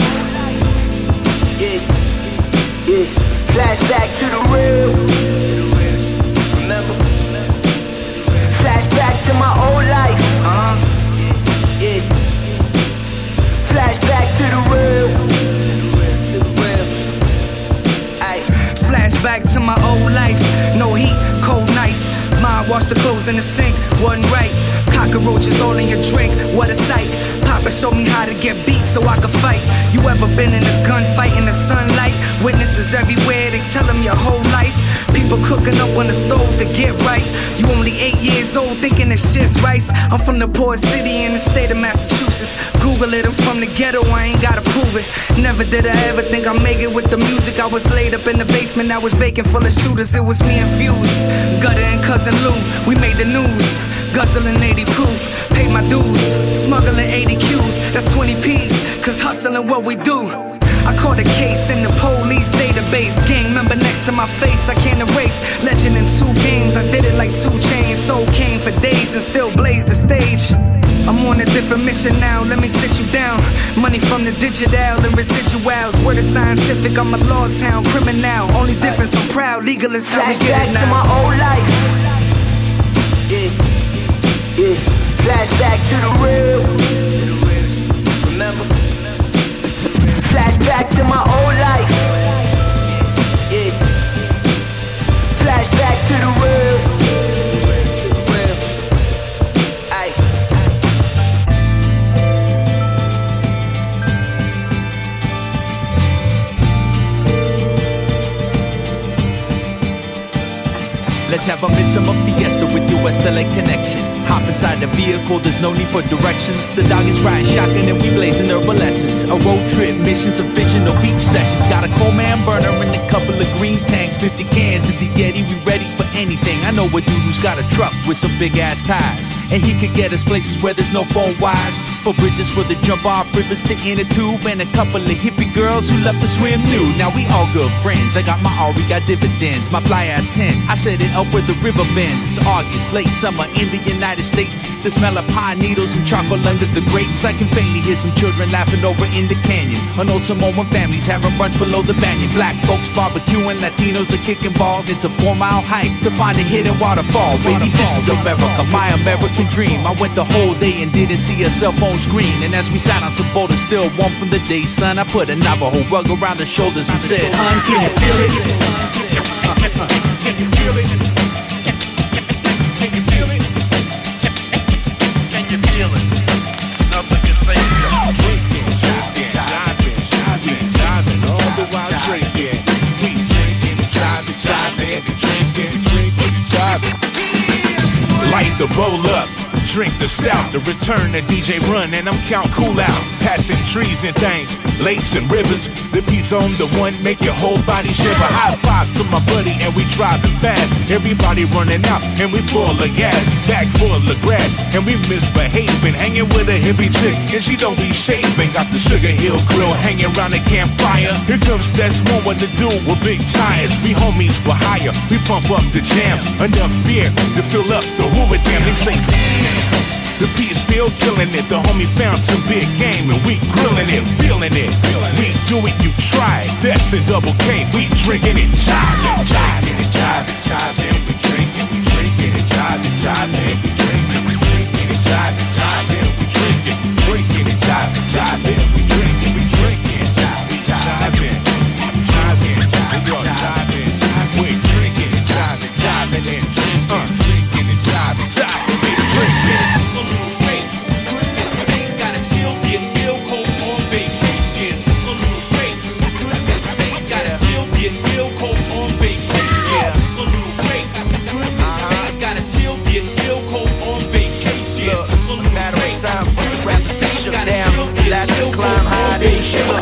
Yeah, yeah. Flashback to the real. To my old life. Uh huh. Yeah. Flashback to the real. Flashback to my old life. No heat, cold nights. Mom washed the clothes in the sink, wasn't right. Cockroaches all in your drink, what a sight. Papa showed me how to get beat so I could fight. You ever been in a gunfight in the sunlight? Witnesses everywhere, they tell them your whole life. People cooking up on the stove to get right. You only eight years old thinking this shit's rice. I'm from the poor city in the state of Massachusetts. Google it, I'm from the ghetto, I ain't gotta prove it. Never did I ever think I'd make it with the music. I was laid up in the basement, I was vacant full of shooters. It was me and Fuse, Gutter and Cousin Lou. We made the news. Guzzling 80 proof, paid my dues. Smuggling 80 Qs, that's 20 P's. Cause hustling what we do. I caught a case in the police database. Gang member next to my face, I can't erase. Legend in two games, I did it like two chains. Soul came for days and still blazed the stage. I'm on a different mission now, let me sit you down. Money from the digital and residuals. Word is scientific, I'm a law town criminal. Only difference, I'm proud, legalist, how we get it to my old life. Yeah. Flashback to the real. To the shit. Remember? Flashback to my old life. Yeah. Flashback to the real. To the real. Aye. Let's have a midsummer fiesta with your West LA connection. Hop inside the vehicle, there's no need for directions. The dog is riding shotgun and we blazing herbal lessons. A road trip, mission sufficient, no beach sessions. Got a Coleman burner and a couple of green tanks. 50 cans in the Yeti, we ready for anything. I know a dude who's got a truck with some big ass tires. And he could get us places where there's no phone wires. For bridges for the jump off rivers to inner tube. And a couple of hippie girls who love to swim nude. Now we all good friends. I got my Ari, got dividends. My fly ass 10. I set it up where the river bends. It's August, late summer in the United States. The smell of pine needles and charcoal under the grates. I can faintly hear some children laughing over in the canyon. An old Samoan families having brunch below the banyan. Black folks barbecuing, Latinos are kicking balls. It's a four mile hike to find a hidden waterfall. Baby, this is America, my American dream. I went the whole day and didn't see a cell phone screen. And as we sat on some boulders, still warm from the day sun, I put a Navajo rug around the shoulders and said, Hun, can you feel it? Can you feel it? Light the bowl up, drink the stout, the return to DJ Run, and I'm count cool out. Passing trees and things, lakes and rivers. The piece on the one make your whole body shiver. High five to my buddy, and we driving fast. Everybody running out, and we full of gas. Back full of grass, and we misbehaving. Hanging with a hippie chick, and she don't be shaving. Got the Sugar Hill grill hanging around the campfire. Here comes that's one what to do with big tires. We homies for hire, we pump up the jam. Enough beer to fill up the Hoover Dam. They say. The P is still killing it. The homie found some big game and we grilling it, feeling it. We do it, you try it. That's a double K. We drinking it, jiving, jiving, it, jiving, jiving. We drinking, we drinking it, jiving, jiving. We drinking, we drinking jiving, jiving. We drinking, we drinking jiving, jiving. We drinking, we drinking, jiving, jiving. We drinking it, jiving, jiving, and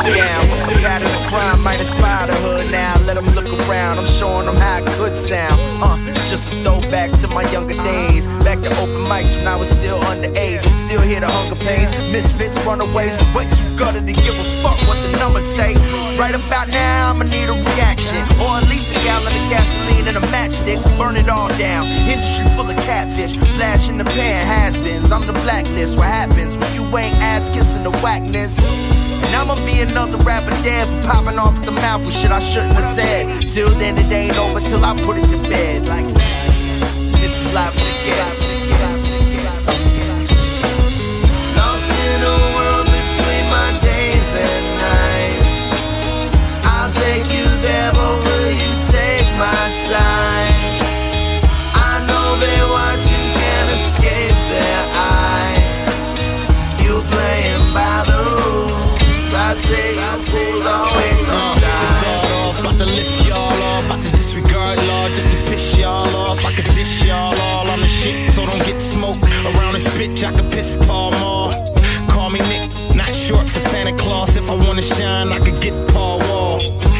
down. Pattern of crime might inspire the hood now. Let them look around, I'm showing them how it could sound. Uh, it's just a throwback to my younger days. Back to open mics when I was still underage. Still hear the hunger pains, misfits, runaways. What you gotta to give a fuck what the numbers say? Right about now, I'ma need a reaction. Or at least a gallon of gasoline and a matchstick. Burn it all down. Industry full of catfish. Flash in the pan, has beens. I'm the blacklist. What happens when you ain't ass kissing the whackness? And I'ma be another rapper dead for popping off the mouth with shit I shouldn't have said. Till then, it ain't over till I put it to bed. Like, this is live for the guests. Dish y'all all on the shit, so don't get smoke around this bitch. I could piss Paul Mall. Call me Nick, not short for Santa Claus. If I wanna shine, I could get Paul Wall.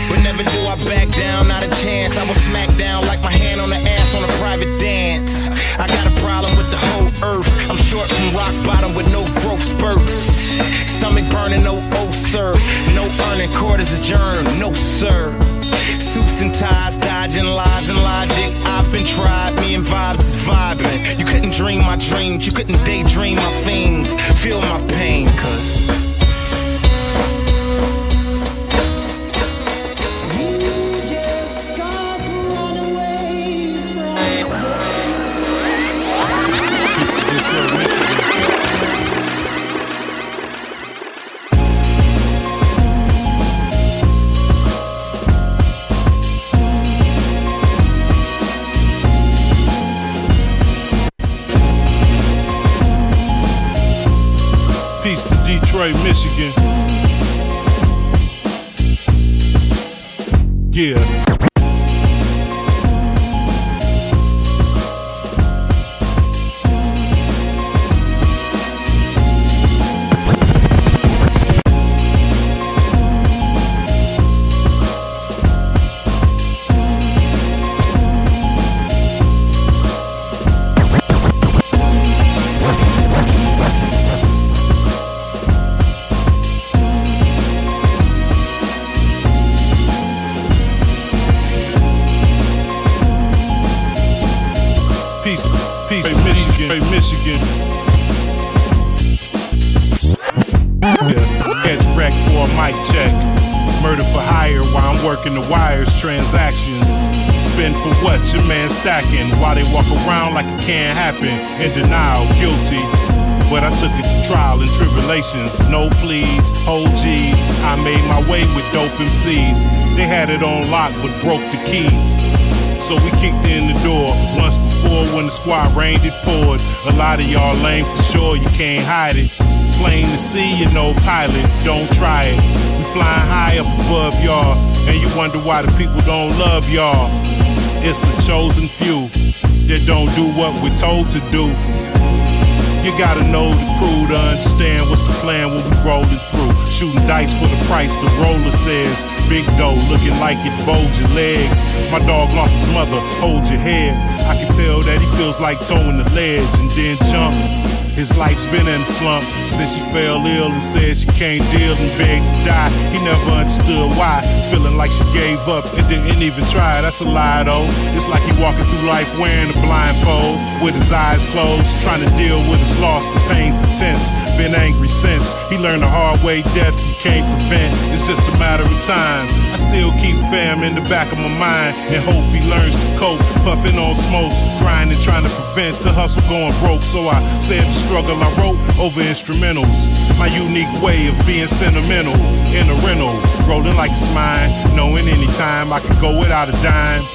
But never do I back down, not a chance. I will smack down like my hand on the ass on a private dance. I got a problem with the whole earth. I'm short from rock bottom with no growth spurts. Stomach burning, no oh sir. No earning quarters adjourned, no sir. Suits and ties, dodging lies and logic. I've been tried, me and vibes is vibing. You couldn't dream my dreams, you couldn't daydream my theme. Feel my pain, cause. Lot of y'all lame for sure, you can't hide it. Plain to see, you know, pilot, don't try it. We flying high up above y'all, and you wonder why the people don't love y'all. It's the chosen few that don't do what we're told to do. You gotta know the crew to understand what's the plan when we rolling through. Shooting dice for the price, the roller says. Big dough looking like it bowed your legs. My dog lost his mother, hold your head. Tell that he feels like towing the ledge and then jump. His life's been in a slump since she fell ill and said she can't deal and begged to die. He never understood why, feeling like she gave up and didn't even try. That's a lie though. It's like he walking through life wearing a blindfold with his eyes closed, trying to deal with his loss. The pain's intense. Been angry since he learned the hard way. Death you can't prevent. It's just a matter of time. I still keep fam in the back of my mind and hope he learns to cope. Puffing on smokes, crying and trying to prevent the hustle going broke. So I said the struggle I wrote over instrumentals. My unique way of being sentimental in a rental, rolling like it's mine, knowing anytime I could go without a dime.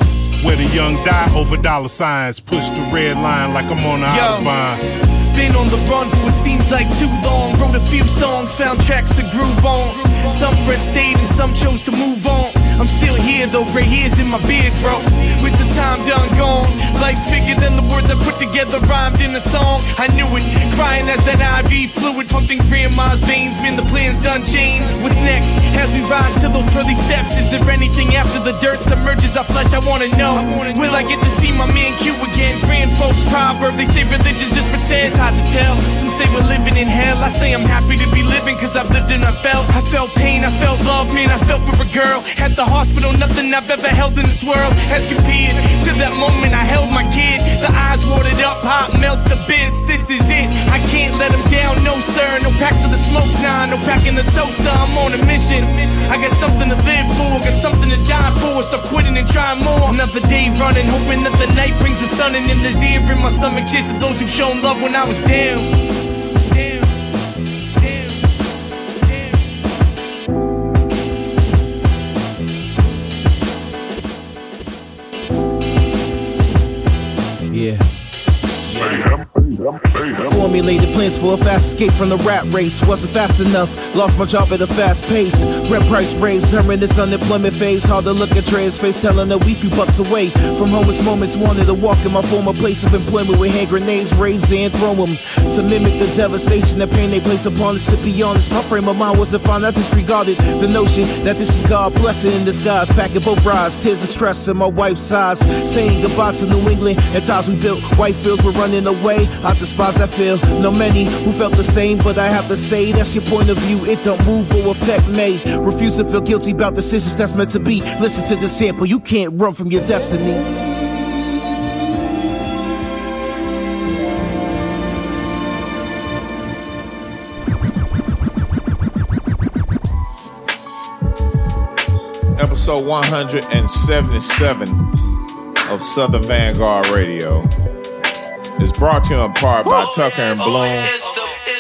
Where the young die over dollar signs, push the red line like I'm on the Yo. autobahn. Been on the run for seems like too long. Wrote a few songs, found tracks to groove on. Some friends stayed and some chose to move on. I'm still here though, gray hairs in my beard, bro. With the time done gone, life's bigger than the words I put together, rhymed in a song. I knew it, crying as that IV fluid pumped in grandma's veins. Man, the plans done changed. What's next? As we rise to those pearly steps, is there anything after the dirt submerges our flesh? I wanna know. Will I get to see my man Q again? Grand folks proverb, they say religion's just pretend. It's hard to tell. Some say we're living in hell. I say I'm happy to be living cause I've lived and I felt. I felt pain, I felt love, man, I felt for a girl. At the hospital, nothing I've ever held in this world has compared to that moment I held my kid. The eyes watered up, heart melts to bits. This is it. I can't let him down, no sir. No packs of the smokes, nah, no pack in the toaster. I'm on a mission. I got something to live for, got something to die for. Stop quitting and trying more. Another day running, hoping that the night brings the sun. And in there's air in my stomach, chase of those who've shown love when I was down. Yeah. Formulated plans for a fast escape from the rat race. Wasn't fast enough, lost my job at a fast pace. Rent price raised during this unemployment phase. Hard to look at Dre's face, telling that we few bucks away from homeless moments. Wanted to walk in my former place of employment with hand grenades raised and throw them. To mimic the devastation and pain they place upon us. To be honest, my frame of mind wasn't fine. I disregarded the notion that this is God blessing in disguise. Packing both rides, tears of stress in my wife's eyes. Saying goodbye to New England and ties we built. White fields were running away. I despise that feel. No many who felt the same, but I have to say that's your point of view. It don't move or affect me. Refuse to feel guilty about decisions that's meant to be. Listen to the sample. You can't run from your destiny. Episode 177 of Southern Vanguard Radio is brought to you in part by Tucker and Bloom.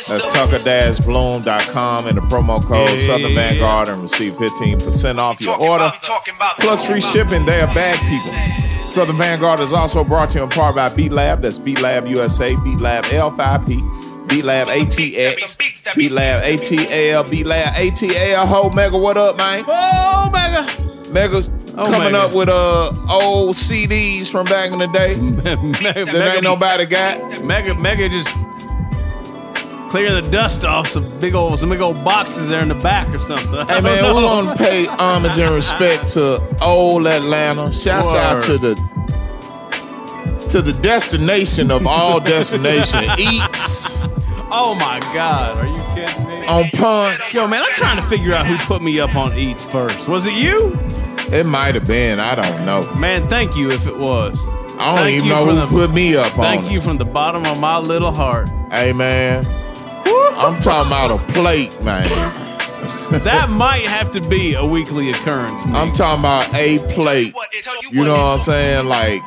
That's tucker-bloom.com and the promo code Yeah, yeah, Southern Vanguard and receive 15% off your order. Plus free shipping. They are bad people. Southern Vanguard is also brought to you in part by Beat Lab. That's Beat Lab USA, Beat Lab L5P, Beat Lab ATX, Beat Lab ATL, Beat Lab ATL. Ho, Mega, what up, man? Oh, Mega. Mega Oh, coming Mega. up with uh old CDs from back in the day that ain't nobody got. Mega, Mega just clear the dust off some big old, some big old boxes there in the back or something. Hey man, we want to pay homage and respect to old Atlanta. Shouts out to the to the destination of all destination eats Oh my God, are you kidding me? on punch. Yo, man, I'm trying to figure out who put me up on Eats first. Was it you? It might have been. I don't know. Man, thank you if it was. I don't Thank even know for who the- put me up Thank on. you from the bottom of my little heart. Hey man, I'm talking about a plate, man. That might have to be a weekly occurrence. Man. I'm talking about a plate. You know what I'm saying? Like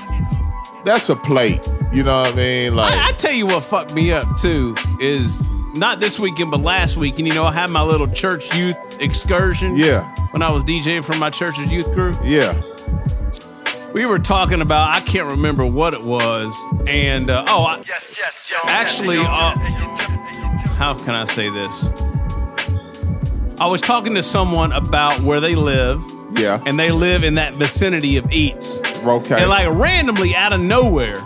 that's a plate. You know what I mean? Like I, I tell you what fucked me up too is not this weekend but last weekend. You know, I had my little church youth excursion. Yeah. When I was DJing for my church's youth group. yeah. We were talking about I can't remember what it was, and uh, oh, I, actually, uh, how can I say this? I was talking to someone about where they live, Yeah. and they live in that vicinity of Eats. Okay. And like randomly out of nowhere,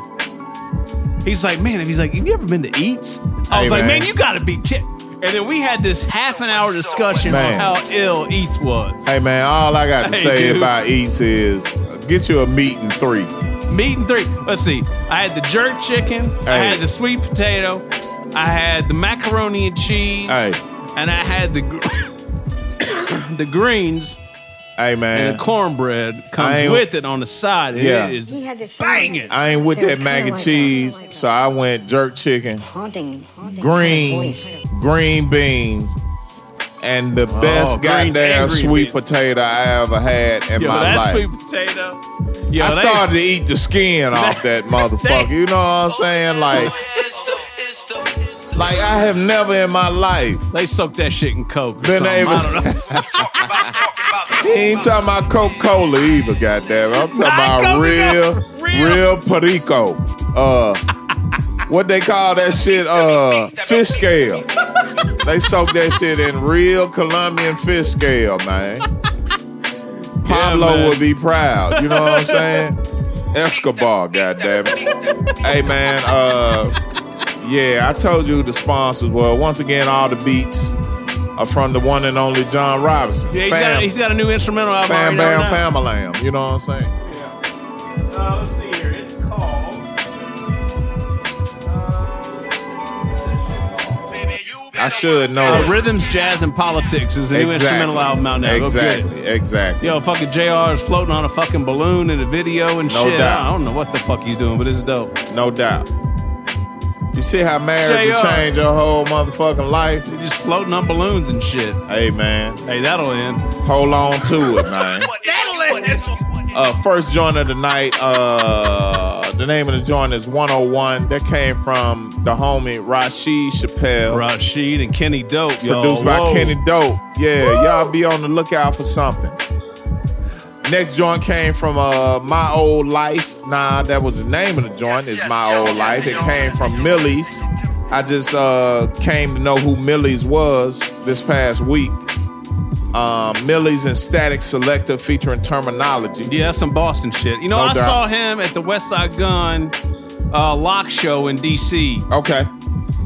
he's like, "Man, he's like, have you ever been to Eats?" I Hey, was like, man. "Man, you got to be kidding!" And then we had this half an hour discussion Man. on how ill Eats was. Hey man, all I got to Hey, say dude. about Eats is get you a meat and three. Meat and three. Let's see. I had the jerk chicken. I had the sweet potato. I had the macaroni and cheese. Hey. And I had the gr- the greens Hey man, and the cornbread I comes with it on the side. And Yeah. it is banging. I ain't with that mac and cheese, so I went jerk chicken, greens, green beans, and the oh, best Oh, goddamn green sweet beans. potato I ever had in Yo, my that life. sweet potato. Yo, I they- started to eat the skin off that motherfucker. You know what I'm saying? Like, like I have never in my life They soak that shit in coke. or been able. I don't know. he ain't talking about Coca Cola either. Goddamn, it. I'm talking about real, real perico. Uh, what they call that shit? Uh, fish scale. They soak that shit in real Colombian fish scale, man. Pablo man. would be proud. You know what I'm saying? Escobar, goddamn it. Hey man, uh, yeah, I told you the sponsors were once again all the beats are from the one and only John Robinson. Yeah, he's, Fam- got, he's got a new instrumental album. Fam Bam now. Famalam. You know what I'm saying? Uh, let's see here. It's called. I should know. Uh. Rhythms, Jazz, and Politics is the new Exactly. instrumental album out now. Exactly. Exactly. Yo, fucking JR is floating on a fucking balloon in a video and No shit. doubt. I don't know what the fuck he's doing, but it's dope. No doubt. You see how marriage will change your whole motherfucking life? You're just floating on balloons and shit. Hey man, Hey, that'll end. hold on to it, man. That'll end. Uh, first joint of the night. Uh, the name of the joint is 101. That came from the homie Rasheed Chappell. Rasheed and Kenny Dope, yo. produced by Whoa. Kenny Dope. Yeah, y'all be on the lookout for something. Next joint came from uh, My Old Life. Nah, that was the name of the joint. It's My Old Life. It came from Millyz. I just uh, came to know who Millyz was this past week. Um, Millyz and Statik Selektah featuring Termanology. Yeah, that's some Boston shit. You know, No I doubt. saw him at the Westside Gunn uh, lock show in D.C. Okay.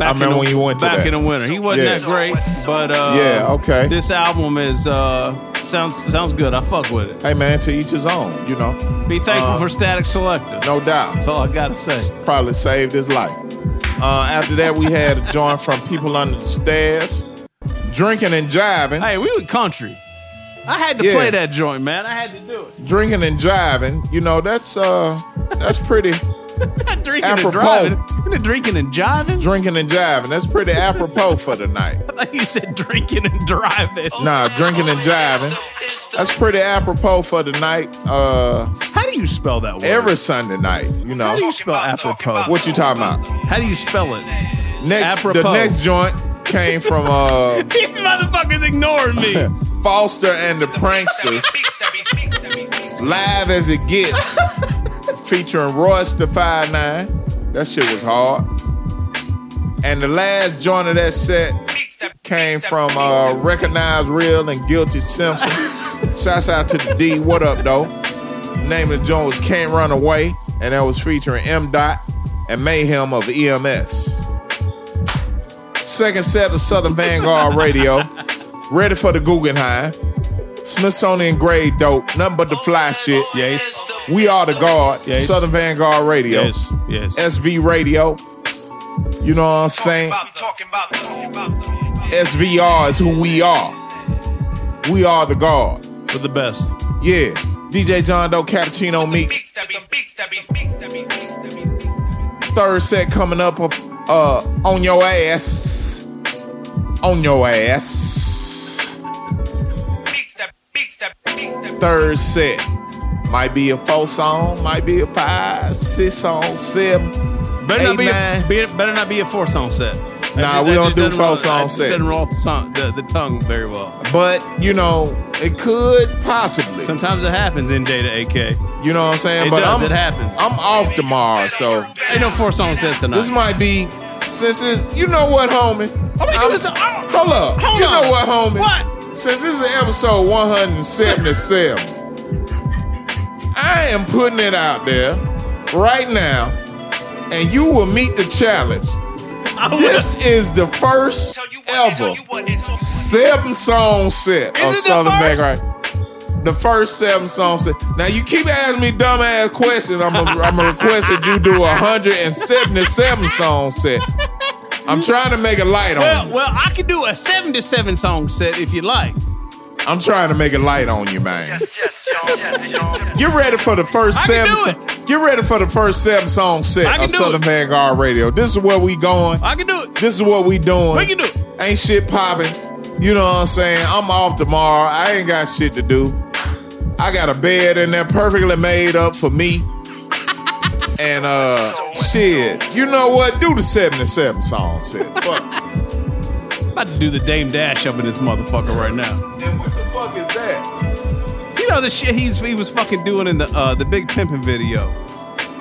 Back I remember in the, when you went to back in the winter. He wasn't Yeah. that great, but uh, Yeah, okay. This album is uh, sounds sounds good. I fuck with it. Hey man, to each his own, you know. Be thankful for Statik Selektah. No doubt. That's all I gotta say. Probably saved his life. Uh, after that, we had a joint from People Under the Stairs. Drinking and jiving. Hey, we were country. I had to Yeah. play that joint, man. I had to do it. Drinking and jiving. You know, that's uh that's pretty Not drinking Apropos. and driving. You're not drinking and jiving. drinking and jiving. That's pretty apropos for the night. I thought you said drinking and driving. Nah, drinking and jiving. That's pretty apropos for the night. Uh How do you spell that word? every Sunday night, you know. How do you spell apropos? What you talking about? How do you spell it? Next the next joint came from uh These motherfuckers ignoring me. Foster and the Pranksters. Live as it gets. Featuring Royce da 5'9. That shit was hard. And the last joint of that set came from uh Recognized Real and Guilty Simpson. Shouts out to the D. What up, though? Name of the joint was Can't Run Away, and that was featuring M. Dot and Mayhem of EMS. Second set of Southern Vanguard Radio. Ready for the Guggenheim. Smithsonian grade dope. Nothing but the fly shit. Yes. We are the guard. Yes. Southern Vanguard Radio. Yes. Yes. SV Radio. You know what I'm saying? SVR is who we are. We are the guard. For the best. Yeah. DJ John Doe Cappuccino Meeks. Third set coming up uh on your ass. On your ass. Third set. Might be a four song, might be a five, six song, seven. Better not be nine. a, be, better not be a four song set. Nah, That- we that don't do four song set. Doesn't roll the, song, the, the tongue very well. But you know, it could possibly. Sometimes it happens in Data AK. You know what I'm saying? It but does, I'm, it happens. I'm off tomorrow, so Ain't no four song sets tonight. this might be since it's you know what, homie. Oh, wait, I'm- this- oh, hold up. hold you on. know what, homie? What? Since this is episode 177, I am putting it out there right now, and you will meet the challenge. This is the first ever seven song set of it the Southern first? Vanguard. The first seven song set. Now you keep asking me dumbass questions. I'm gonna I'm gonna request that you do a 177 song set. I'm trying to make it light on Well, well, I could do a seven to seven song set if you like. I'm trying to make it light on you, man. Get ready for the first I seven. can do so- Get ready for the first seven song set of Southern it. Vanguard Radio. This is where we going. I can do it. This is what we doing. We can do it. Ain't shit popping. You know what I'm saying? I'm off tomorrow. I ain't got shit to do. I got a bed in there perfectly made up for me. And uh shit. You know what? Do the 77 song set. Fuck. About to do the Dame Dash up in this motherfucker right now. And what the fuck is that? You know the shit he's he was fucking doing in the uh the big pimping video.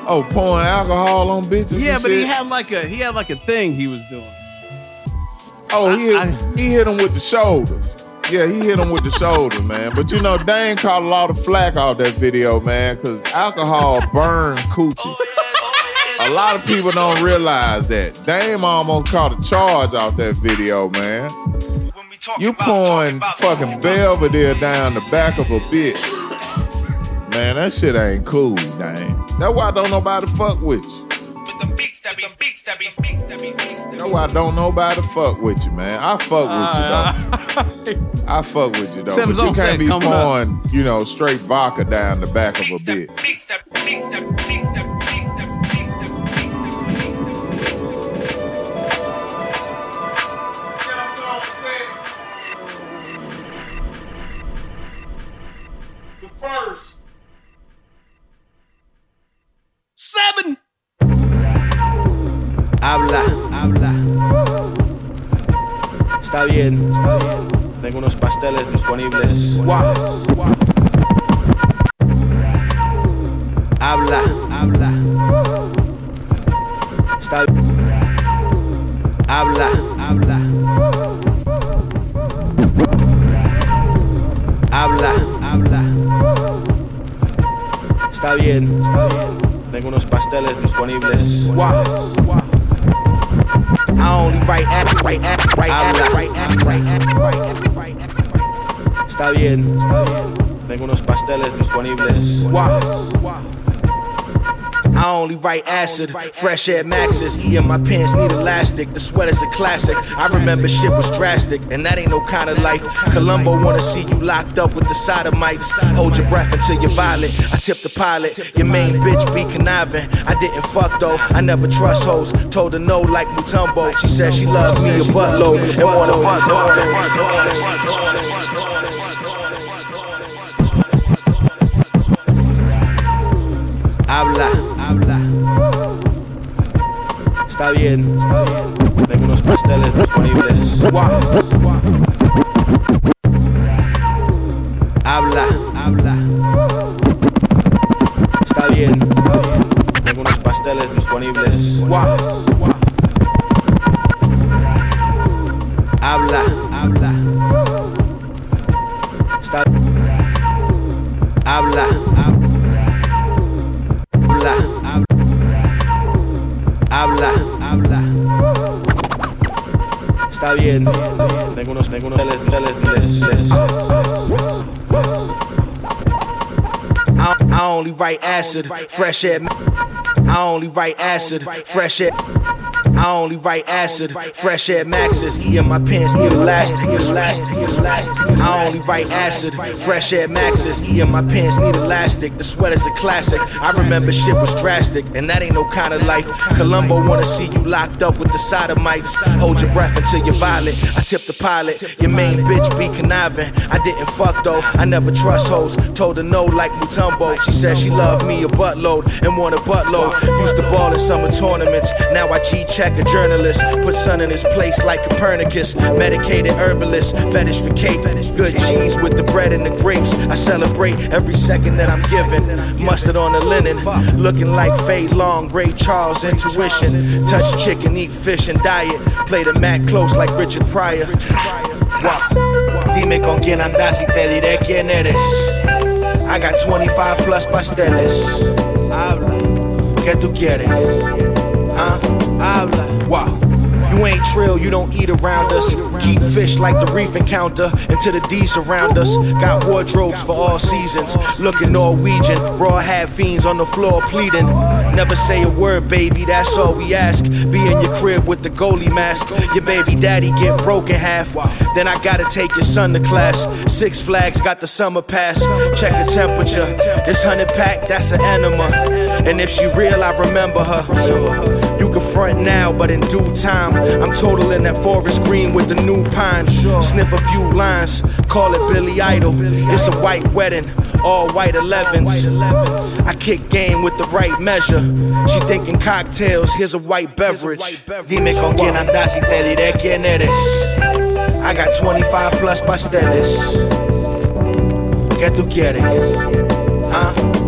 Oh, pouring alcohol on bitches. Yeah, but he had like a he had like a thing he was doing. Oh, he hit, I- he hit him with the shoulders. Yeah, he hit him with the shoulders, man. But you know, Dame caught a lot of flack off that video, man, because alcohol burns coochie. A lot of people don't realize that. Dame almost caught a charge off that video, man. You pouring fucking Belvedere down the back of a bitch. Man, that shit ain't cool, Dame. That's why I don't nobody fuck with you. That's why don't nobody fuck with you, man. I fuck with you though. I fuck with you though. But you can't be pouring, you know, straight vodka down the back of a bitch. Habla, habla. Está bien, está bien. Tengo unos pasteles disponibles. Guau. Habla, habla. Está Habla, habla. Habla, habla. Está bien, está bien. Tengo unos pasteles disponibles. Wow. I only write act, write act, write act, write act, write act, write act, write act. Está bien, está bien. Tengo unos pasteles disponibles. Wow. I only write acid, fresh air maxes. Eating my pants need elastic. The sweater's a classic. I remember shit was drastic, and that ain't no kind of life. Columbo wanna see you locked up with the sodomites. Hold your breath until you're violent. I tip the pilot. Your main bitch be conniving. I didn't fuck though. I never trust hoes. Told her no like Mutombo. She said she loves me a buttload and wanna fuck no. Habla, habla. Está bien, está bien. Tengo unos pasteles disponibles. Habla, habla. Está bien, está bien. Tengo unos pasteles disponibles. Habla, habla. Está Habla, habla. Habla, habla. Está bien. Tengo unos, tengo unos teles, teles, teles, teles. I, I only write acid, fresh air. I only write acid, fresh air. I only write acid, fresh air maxes. Eating my pants need elastic, elastic, elastic. I only write acid, fresh air maxes. Eating my pants need elastic. The sweater's a classic. I remember shit was drastic, and that ain't no kind of life. Columbo wanna see you locked up with the sodomites. Hold your breath until you're violent. I tip the pilot. Your main bitch be conniving. I didn't fuck though. I never trust hoes. Told her no like Mutombo. She said she loved me a buttload and want a buttload. Used to ball in summer tournaments. Now I G check a journalist. Put sun in his place like Copernicus. Medicated herbalist. Fetish for cake. Good cheese with the bread and the grapes. I celebrate every second that I'm given. Mustard on the linen. Looking like Faye Long, Ray Charles, intuition. Touch chicken, eat fish and diet. Play the mat close like Richard Pryor. Wow. Dime con quién andas y te diré quién eres. I got 25 plus pasteles. Habla. ¿Qué tú quieres? Huh? You ain't trill, you don't eat around us. Keep fish like the reef encounter until the D surround us. Got wardrobes for all seasons. Looking Norwegian, raw hat fiends on the floor pleading. Never say a word, baby, that's all we ask. Be in your crib with the goalie mask. Your baby daddy get broken half. Then I gotta take your son to class. Six Flags got the summer pass. Check the temperature. This hundred pack, that's an enema. And if she real, I remember her. You can front now, but in due time, I'm totaling that forest green with the new pine. Sniff a few lines, call it Billy Idol. It's a white wedding, all white 11s. I kick game with the right measure. She thinking cocktails, here's a white beverage. Dime con quién andas y te diré quién eres. I got 25 plus pasteles. ¿Qué tú quieres? Huh?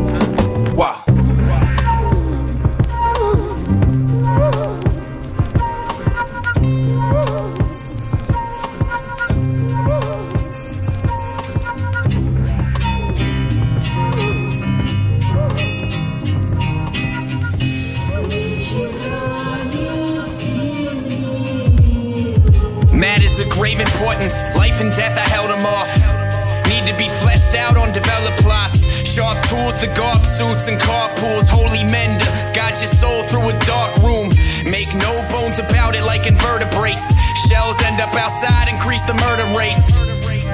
Suits and carpools. Holy mender, guide your soul through a dark room. Make no bones about it like invertebrates. Shells end up outside, increase the murder rates.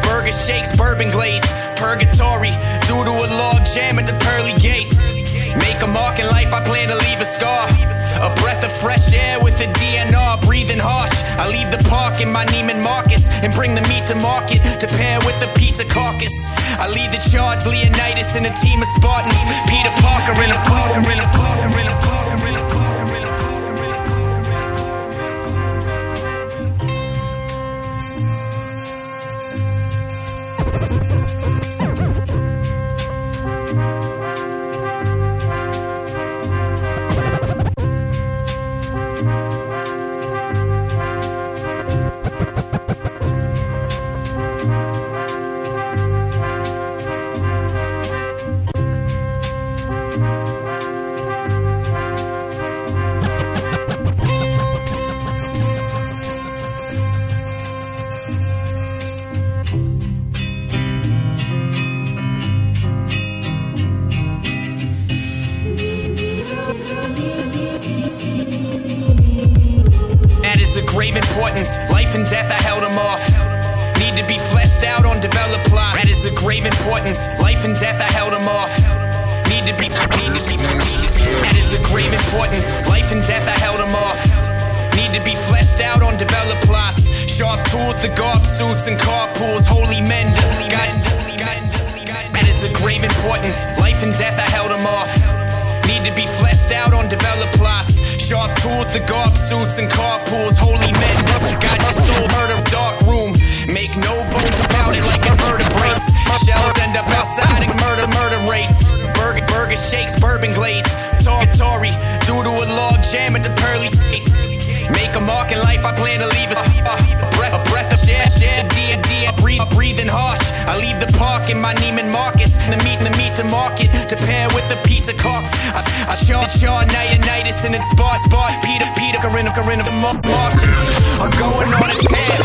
Burger shakes, bourbon glaze, purgatory. Due to a log jam at the pearly gates. Make a mark in life, I plan to leave a scar. A breath of fresh air with a DNR, breathing harsh. I leave the park in my Neiman Marcus and bring the meat to market to pair with a piece of carcass. I lead the charge, Leonidas and a team of Spartans. Peter Parker in a Parker in a Parker in a Parker in a grave grave importance. Life and death, I held them off. Need to be fleshed out on developed plots. Sharp tools to garb suits and carpools. Holy men, God, that is of grave importance. Life and death, I held them off. Need to be fleshed out on developed plots. Sharp tools to garb suits and carpools. Holy men, God, your soul murder, dark room. Make no bones about it like invertebrates. Shells end up outside and murder, murder rates. Burger, burger shakes, bourbon glaze. Tor- Tory, due to a log jam at the pearly seats. Make a mark in life, I plan to leave us. A breath, a breath of share, share, D, D, breathe, breathing harsh. I leave the park in my Neiman Marcus. The meat, the meat to market. To pair with a piece of cock. I, I chaw, chaw, nightitis and it's spot, spot. Peter, Peter, Corinna, Corinna, the Mar- Martians. I'm going on a tear.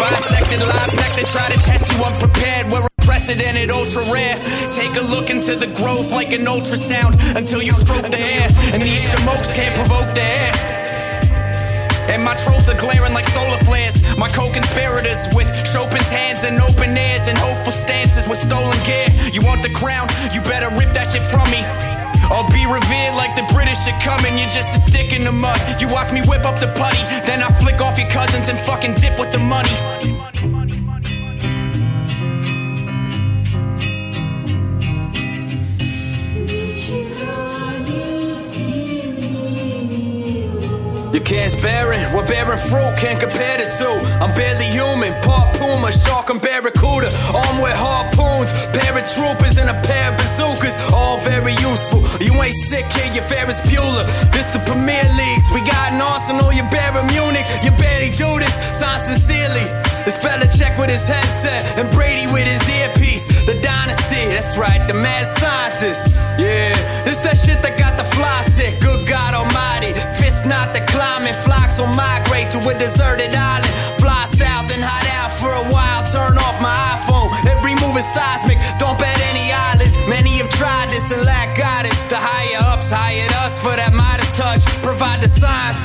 Bisected, live sector, try to test you unprepared. We're unprecedented, ultra rare. Take a look into the growth like an ultrasound until you stroke the air. And these smokes can't provoke the air. And my tropes are glaring like solar flares. My co-conspirators with Chopin's hands and open ears and hopeful stances with stolen gear. You want the crown? You better rip that shit from me. I'll be revered like the British are coming. You're just a stick in the mud. You watch me whip up the putty, then I flick off your cousins and fucking dip with the money. Your can's barren, we're bearing fruit, can't compare the two. I'm barely human, part puma, shark and barracuda. Armed with harpoons, paratroopers and a pair of bazookas. All very useful. You ain't sick here, you're Ferris Bueller. This the Premier Leagues. We got an arsenal, you Bayern Munich. You barely do this, sign sincerely. It's Belichick with his headset and Brady with his earpiece. The dynasty, that's right, the mad scientist. Yeah, it's that shit that got the fly sick. Good God Almighty, fist not the climbing. Flocks will migrate to a deserted island. Fly south and hide out for a while. Turn off my iPhone. Every move is seismic. Don't bet any eyelids. Many have tried this and lack guidance. The higher ups hired us for that Midas touch. Provide the signs.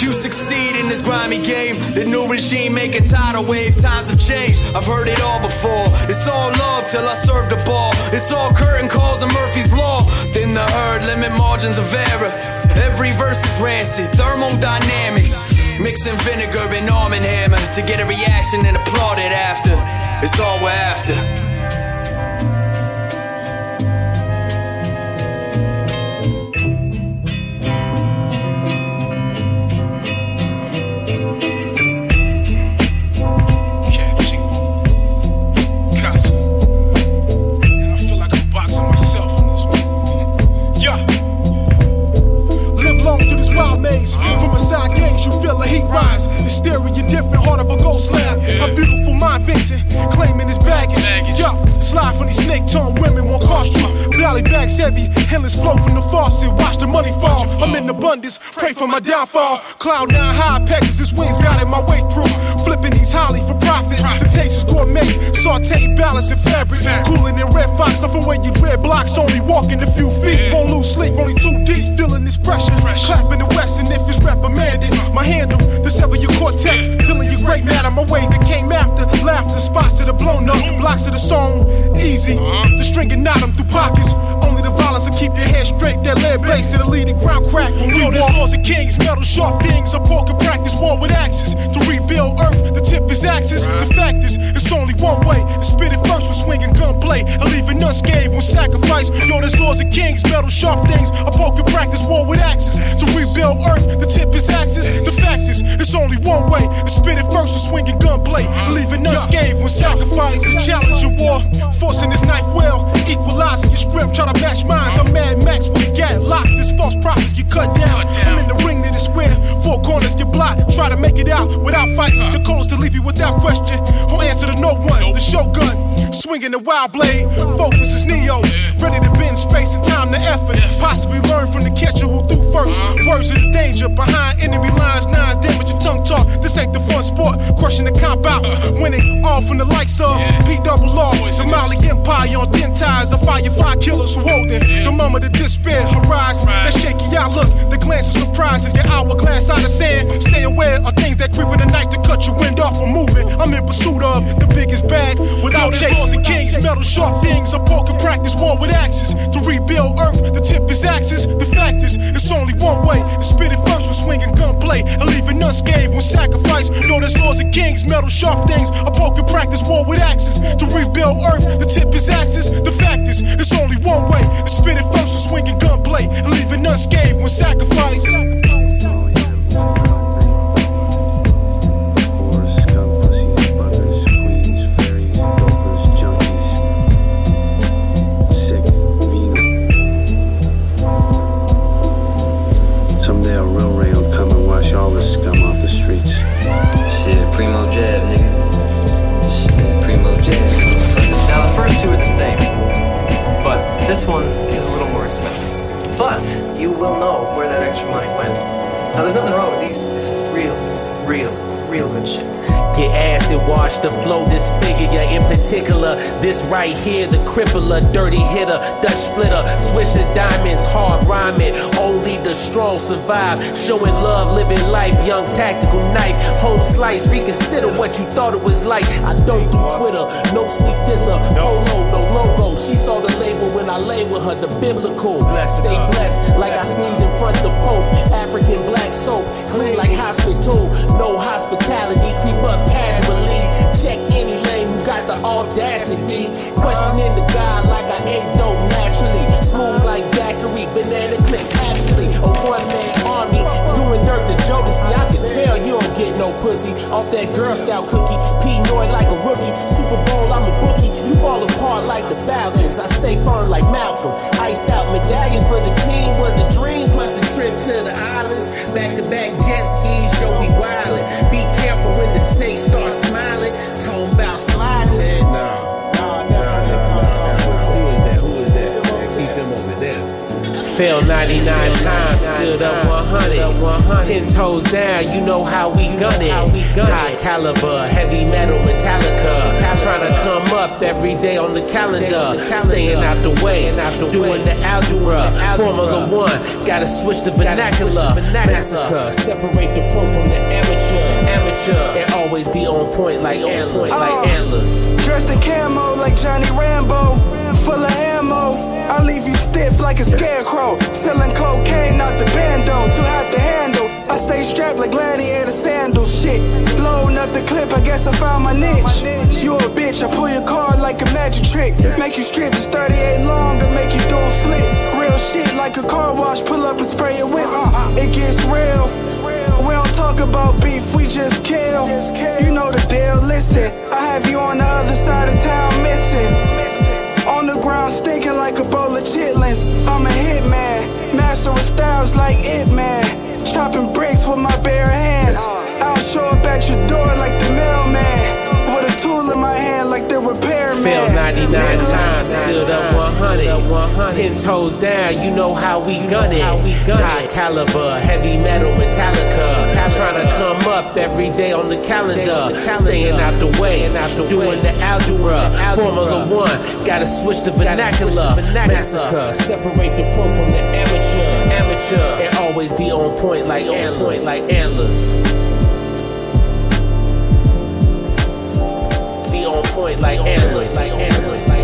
Few succeed in this grimy game. The new regime making tidal waves. Times have changed. I've heard it all before. It's all love till I serve the ball. It's all curtain calls and Murphy's Law. Then the herd limit margins of error. Every verse is rancid. Thermodynamics. Mixing vinegar and arm and hammer to get a reaction and applaud it after. It's all we're after. From a side gaze, you feel a heat rise. The Hysteria different, heart of a gold slab. A beautiful mind venting, claiming his baggage. Yo, slide from these snake tongue women won't cost you. Valley bags heavy, endless flow from the faucet. Watch the money fall. I'm in abundance, pray for my downfall. Cloud nine high, Pegasus wings guiding my way through. Flipping saute balance and fabric. Cooling in red fox, I'm from where you dread blocks. Only walking a few feet, won't lose sleep, only too deep. Feeling this pressure, clapping the west, and if it's reprimanded, my handle to sever your cortex. Feeling your great matter, my ways that came after. Laughter spots that are blown up, blocks of the song. Easy, uh-huh. the string and them through pockets. Violence will keep your head straight. That lead base lead the ground crack. We there's laws of kings, metal sharp things. A pork and practice war with axes to rebuild earth. The tip is axis. The fact is, it's only one way. To spit it first with swinging gunplay. And leaving unscathed with sacrifice. Yo, there's laws of kings, metal sharp things. A pork and practice war with axes to rebuild earth. The tip is axis. The fact is, it's only one way. To spit it first with swinging gunplay. And leaving unscathed with sacrifice. Challenge your war, forcing this knife well. Equalizing your strength, try to match mine. I'm Mad Max a gat locked. This false prophets get cut down. I'm in the ring to the square. Four corners get blocked. Try to make it out without fighting. The call is to leave you without question. Won't answer to no one. The shogun, swinging the wild blade. Focus is Neo. Ready to bend space and time to effort. Possibly learn from the catcher who threw first. Words of the danger behind enemy lines. Nines damage your tongue talk. This ain't the fun sport. Crushing the comp out. Winning all from the likes of P double R. The Mali Empire on thin ties. The fire firefly killers who hold it. The moment of despair arise. That shaky outlook. The glance of surprise is your hourglass out of sand. Stay aware of things that creep in the night to cut your wind off from moving. I'm in pursuit of the biggest bag without chasing. Laws and kings, metal sharp things. A poker practice war with axes to rebuild earth. The tip is axis. The fact is, it's only one way. To spit it first with swinging gunplay and leaving unscathed when sacrifice. Know there's laws and kings, metal sharp things. A poker practice war with axes to rebuild earth. The tip is axis. The fact is, it's only one way. Spit it first with swinging gunplay and leaving unscathed when sacrifice. Will know where that extra money went. Now there's nothing wrong with these. This is real, real, real good shit. Get acid wash the flow, disfigure ya. In particular, this right here, the crippler, dirty hitter, Dutch splitter, swisher diamonds, hard rhyming. Only the strong survive. Showing love, living life, young tactical knife, home slice. Reconsider what you thought it was like. I don't do Twitter, no sneak disser, polo, no logo. She saw the label when I lay with her, the biblical. Stay blessed, like I sneeze in front the Pope. African black soap, clean like hospital. No hospitality, creep up casually. Check any lane who got the audacity. Questioning the God like I ate dope naturally. Smooth like daiquiri, banana clip actually. A one man army doing dirt to Jodeci. I can tell you don't get no pussy off that Girl Scout cookie. Pinoy like a rookie. Super Bowl, I'm a bookie. You fall apart like the Falcons. I stay firm like Malcolm. Fell 99 times, stood up 100. 10 toes down, you know how we gun it. High caliber, heavy metal, Metallica. Trying to come up every day on the calendar. Staying out the way, doing the algebra. Formula One, gotta switch the vernacular. Massacre, separate the pro from the amateur. Amateur, and always be on point like antlers. Uh, like antlers. Dressed in camo like Johnny Rambo, full of ammo. I leave you stiff like a scarecrow. Selling cocaine out the bando, too hot to handle. I stay strapped like gladiator sandals. Shit, loading up the clip. I guess I found my niche. You a bitch, I pull your card like a magic trick. Make you strip, it's 38 long make you do a flip. Real shit like a car wash. Pull up and spray a whip. Uh, it gets real. We don't talk about beef, we just kill. You know the deal. Listen, I have you on the other side of town missing. Ground stinking like a bowl of chitlins. I'm a hitman, master of styles like it man. Chopping bricks with my bare hands. I'll show up at your door like the mailman. Like the repairman. Fell 99 times, stood up 100. 10 toes down, you know how we gun it. High caliber, heavy metal, Metallica. Trying to come up every day on the calendar. Staying out the way, doing the algebra. Formula One, gotta switch the vernacular. Massacre, separate the pro from the amateur. Amateur, and always be on point like antlers. Like antlers. Point like antlers. Like.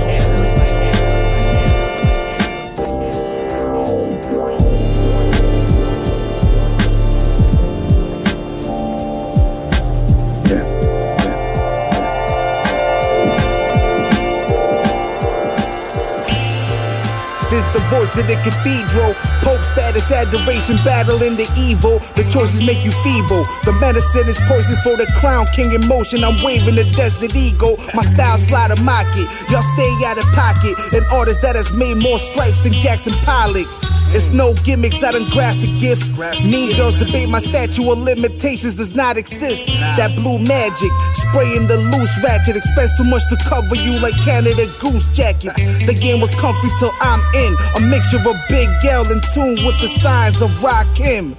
The voice of the cathedral. Pope status, adoration, battling the evil. The choices make you feeble. The medicine is poison for the clown king in motion. I'm waving the desert eagle. My styles fly to market. Y'all stay out of pocket. An artist that has made more stripes than Jackson Pollock. It's no gimmicks, I done grasped the gift. Mean girls debate my statue of limitations does not exist. That blue magic, spraying the loose ratchet, expects too much to cover you like Canada Goose jackets. The game was comfy till I'm in. A mixture of big L in tune with the signs of Rock Him.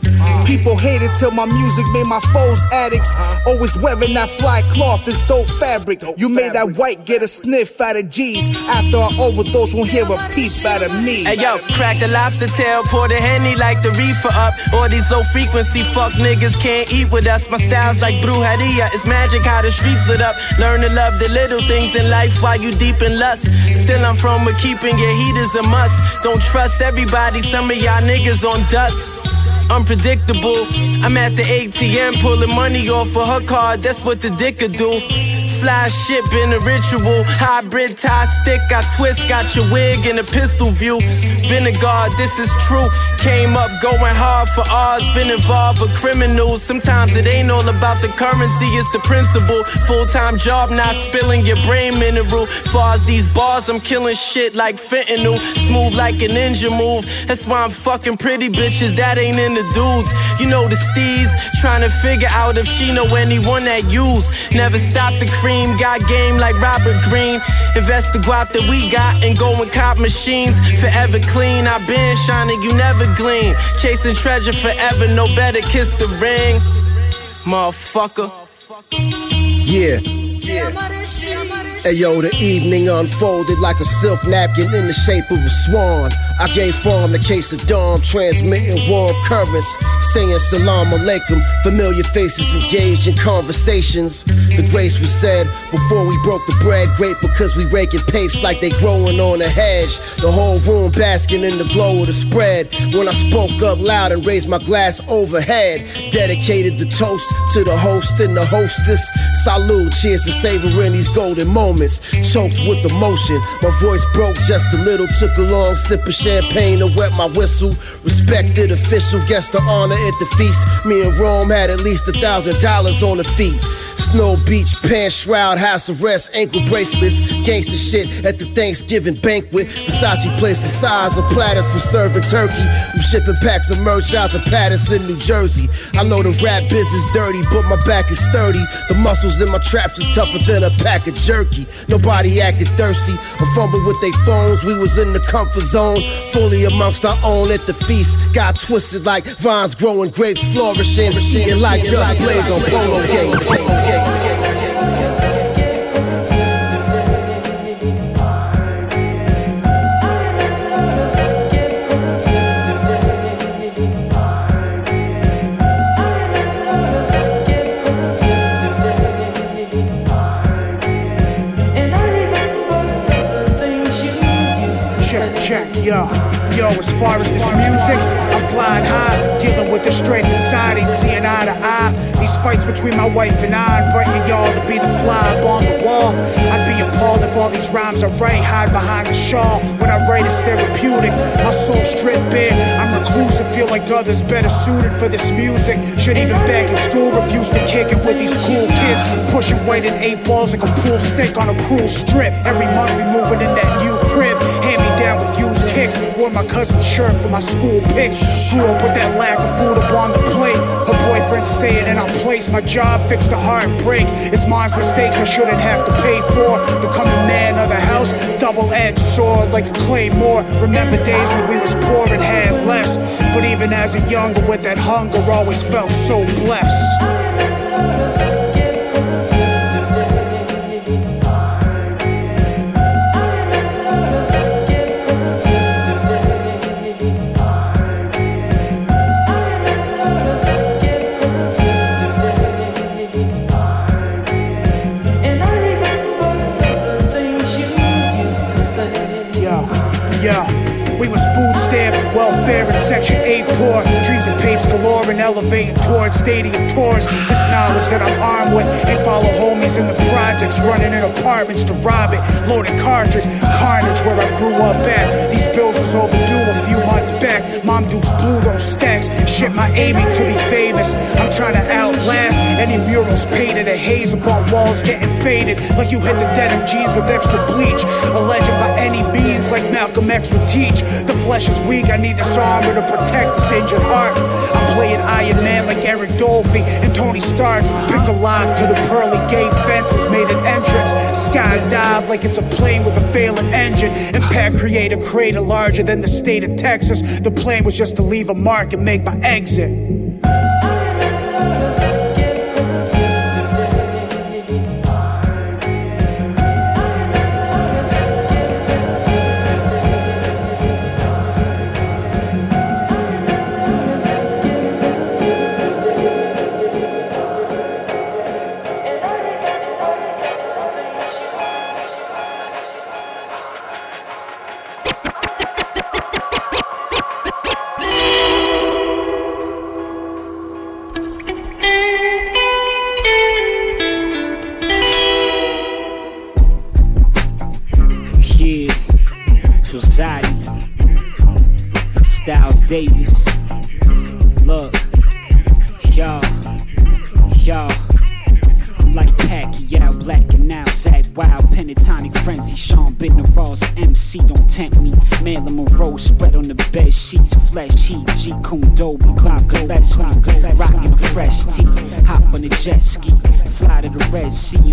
People hated till my music made my foes addicts. Always wearing that fly cloth, this dope fabric. You made that white get a sniff out of G's. After I overdose, won't hear a peep out of me. Hey yo, crack the lobster tail, pour the henny like the reefer up. All these low frequency fuck niggas can't eat with us. My style's like brujeria, it's magic how the streets lit up. Learn to love the little things in life while you deep in lust. Still I'm from where keeping your heat is a must. Don't trust everybody, some of y'all niggas on dust. Unpredictable. I'm at the ATM pulling money off of her card. That's what the dick could do. Fly shit been a ritual. Hybrid tie stick, I twist. Got your wig in a pistol view. Been a guard, this is true. Came up going hard for ours. Been involved with criminals. Sometimes it ain't all about the currency, it's the principle. Full time job, not spilling your brain mineral. Far as these bars, I'm killing shit like fentanyl. Smooth like a ninja move. That's why I'm fucking pretty bitches. That ain't in the dudes. You know the steez. Trying to figure out if she know anyone that use. Never stop the cream. Got game like Robert Greene. Invest the guap that we got and go and cop machines. Forever clean. I been shining, you never gleam. Chasing treasure forever. No better kiss the ring. Motherfucker. Yeah. Hey yo, the evening unfolded like a silk napkin in the shape of a swan. I gave form the case of dawn, transmitting warm currents, saying salam alaikum. Familiar faces engaged in conversations. The grace was said before we broke the bread. Great because we raking papes like they growing on a hedge. The whole room basking in the glow of the spread. When I spoke up loud and raised my glass overhead, dedicated the toast to the host and the hostess. Salute, cheers to savoring these golden moments. Choked with emotion, my voice broke just a little. Took a long sip of champagne to wet my whistle. Respected official guest to honor at the feast. Me and Rome had at least a thousand dollars on the feet. Snow Beach, pants shroud, house arrest, ankle bracelets, gangster shit at the Thanksgiving banquet. Versace the size of platters for serving turkey. From shipping packs of merch out to Paterson, New Jersey. I know the rap business dirty, but my back is sturdy. The muscles in my traps is tougher than a pack of jerky. Nobody acted thirsty or fumbled with their phones. We was in the comfort zone, fully amongst our own at the feast. Got twisted like vines growing, grapes flourishing, eating like just blaze on polo gate. Yo. Yo, as far as this music, I'm flying high, dealing with the strength inside, ain't seeing eye to eye. These fights between my wife and I, inviting y'all to be the fly on the wall. I'd be appalled if all these rhymes are right, hide behind the shawl. When I write, it's therapeutic, my soul stripped bare. I'm reclusive, feel like others better suited for this music. Should even back in school, refuse to kick it with these cool kids. Pushing weight in eight balls like a pool stick on a cruel strip. Every month we moving in that new crib, kicks. Wore my cousin's shirt for my school pics. Grew up with that lack of food up on the plate. Her boyfriend staying in our place. My job fixed the heartbreak. It's mine's mistakes I shouldn't have to pay for. Becoming man of the house, double edged sword like a claymore. Remember days when we was poor and had less. But even as a younger with that hunger, always felt so blessed. That I'm armed with ain't follow homies in the projects, running in apartments to rob it. Loaded cartridge, carnage where I grew up at. These bills was overdue a few months back. Mom Dukes blew those stacks. Shit, my aiming to be famous. I'm trying to outlast any murals painted. A haze upon walls getting faded. Like you hit the denim jeans with extra bleach. A legend by any means, like Malcolm X would teach. The flesh is weak, I need this armor to protect this injured heart. I'm playing Iron Man like Eric Dolphy and Tony Starks. Pick a lock to the pearly gate fences, made an entrance. Skydive like it's a plane with a failing engine. Impact create a crater larger than the state of Texas. The plan was just to leave a mark and make my exit. To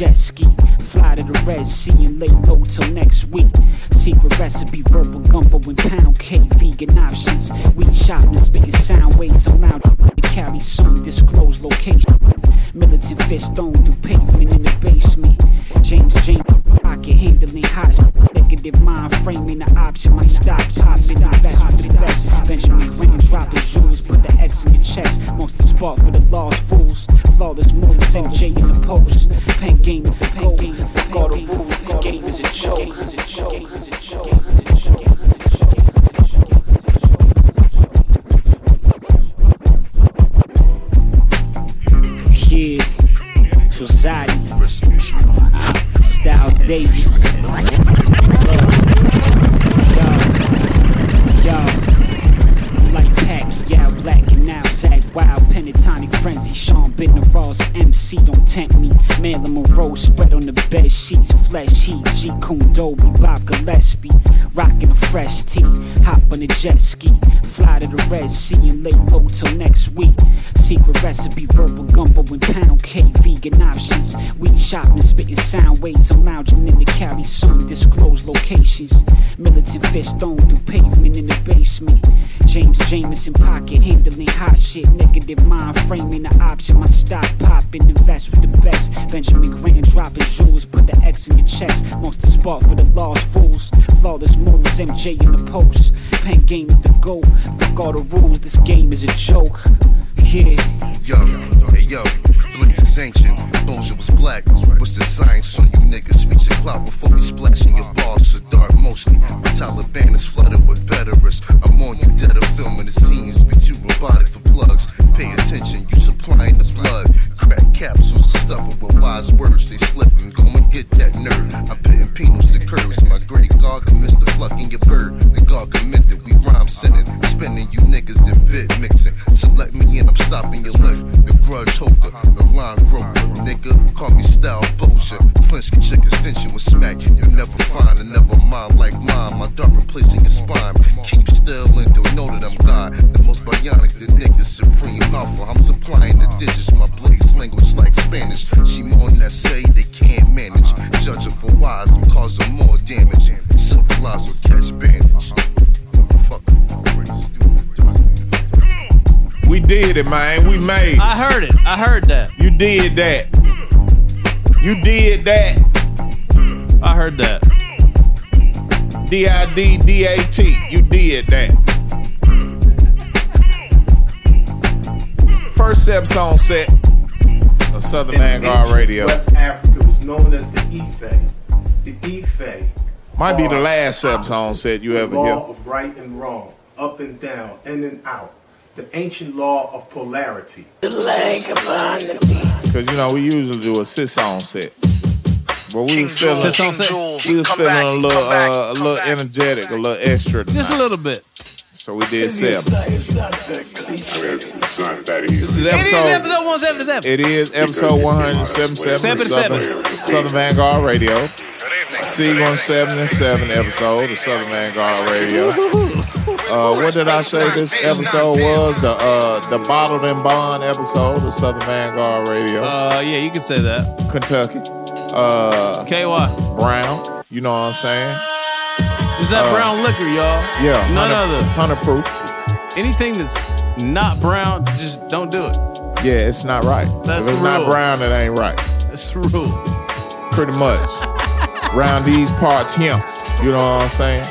jet ski, fly to the Red Sea and lay low till next week. Secret recipe, verbal gumbo and pound cake, vegan options. We shopping, spitting sound waves. I'm loud. The Cali sun, disclose location. Militant fist thrown through pavement in the basement. James James pocket handling hot. Negative mind framing the option. My stock popping, invest for the best. Benjamin Graham dropping jewels, put the X in your chest. Most the spot for the lost fools. Flawless moves, MJ in the post. Pen game with the pen game. Fuck all the rules. This game is a joke. Is a joke. Is a joke. Is a joke. Davis. MC, don't tempt me. Marilyn Monroe spread on the bed sheets, flesh heat. G Kundo, Bob Gillespie, rocking a fresh tee. Hop on a jet ski, fly to the Red Sea and lay low till next week. Secret recipe, verbal gumbo and pound cake, vegan options. We shopping, spitting sound waves. I'm lounging in the Cali sun, disclose locations. Militant fist thrown through pavement in the basement. James Jameson pocket handling hot shit. Negative mind framing the option. My stock popping, invest with the best. Benjamin Graham dropping jewels, put the X in your chest. Most the spot for the lost fools. Flawless moves, MJ in the post. Pen game is the goal. Fuck all the rules, this game is a joke. Yeah. Yo, hey yo, Blitz is ancient, bullshit was black. What's the science on you niggas? Speak your clout before we splashing your balls to dark mostly. The Taliban is flooded with betterers. I'm on you dead of filming the scenes, we too robotic for plugs. Pay attention, you supplying the blood. Crack capsules, the stuff with wise words, they slipping. Go and get that nerd. I'm pitting penals to curves. My great God commits the plucking your bird. The God commended, we rhyme sending. Spending you niggas in bit mixing. So let me in, I'm stopping your lift. The grudge holder, the line grower. Nigga, call me style bullshit. Flinch can check extension with smack. You'll never find a never mind like mine. My dart replacing your spine. Keep still and don't know that I'm God. The most bionic, the niggas supreme alpha. I'm supplying the digits. My blaze language like Spanish. She more than that say they can't manage. Judging for wise, I'm causing more damage. Silver lies will catch bandage. We did it, man. We made. It. I heard it. I heard that. You did that. You did that. I heard that. D I D D A T. You did that. First episode set of Southern In Vanguard Radio. West Africa was known as the Ife. The Ife. Might be the are last episode set you ever law hear. of right and wrong, up and down, in and out. The ancient law of polarity. Because you know we usually do a sit on set. But we was feeling, Sit on we was feeling a little, uh, a little energetic, a little extra. Tonight. Just a little bit. So we did seven. This is It is episode. episode 177. It is episode 177 of Southern, Southern Vanguard Radio. C177 episode of Southern Vanguard Radio. Uh, what did I say this episode was? The uh, the Bottled and Bond episode of Southern Vanguard Radio. Uh, yeah, you can say that. Kentucky. Uh, KY. Brown. You know what I'm saying? Is that Uh, brown liquor, y'all? Yeah. None 100 other. 100 proof. Anything that's not brown, just don't do it. Yeah, it's not right. That's if it's not brown, it ain't right. That's the rule. Pretty much. Round these parts, him. You know what I'm saying?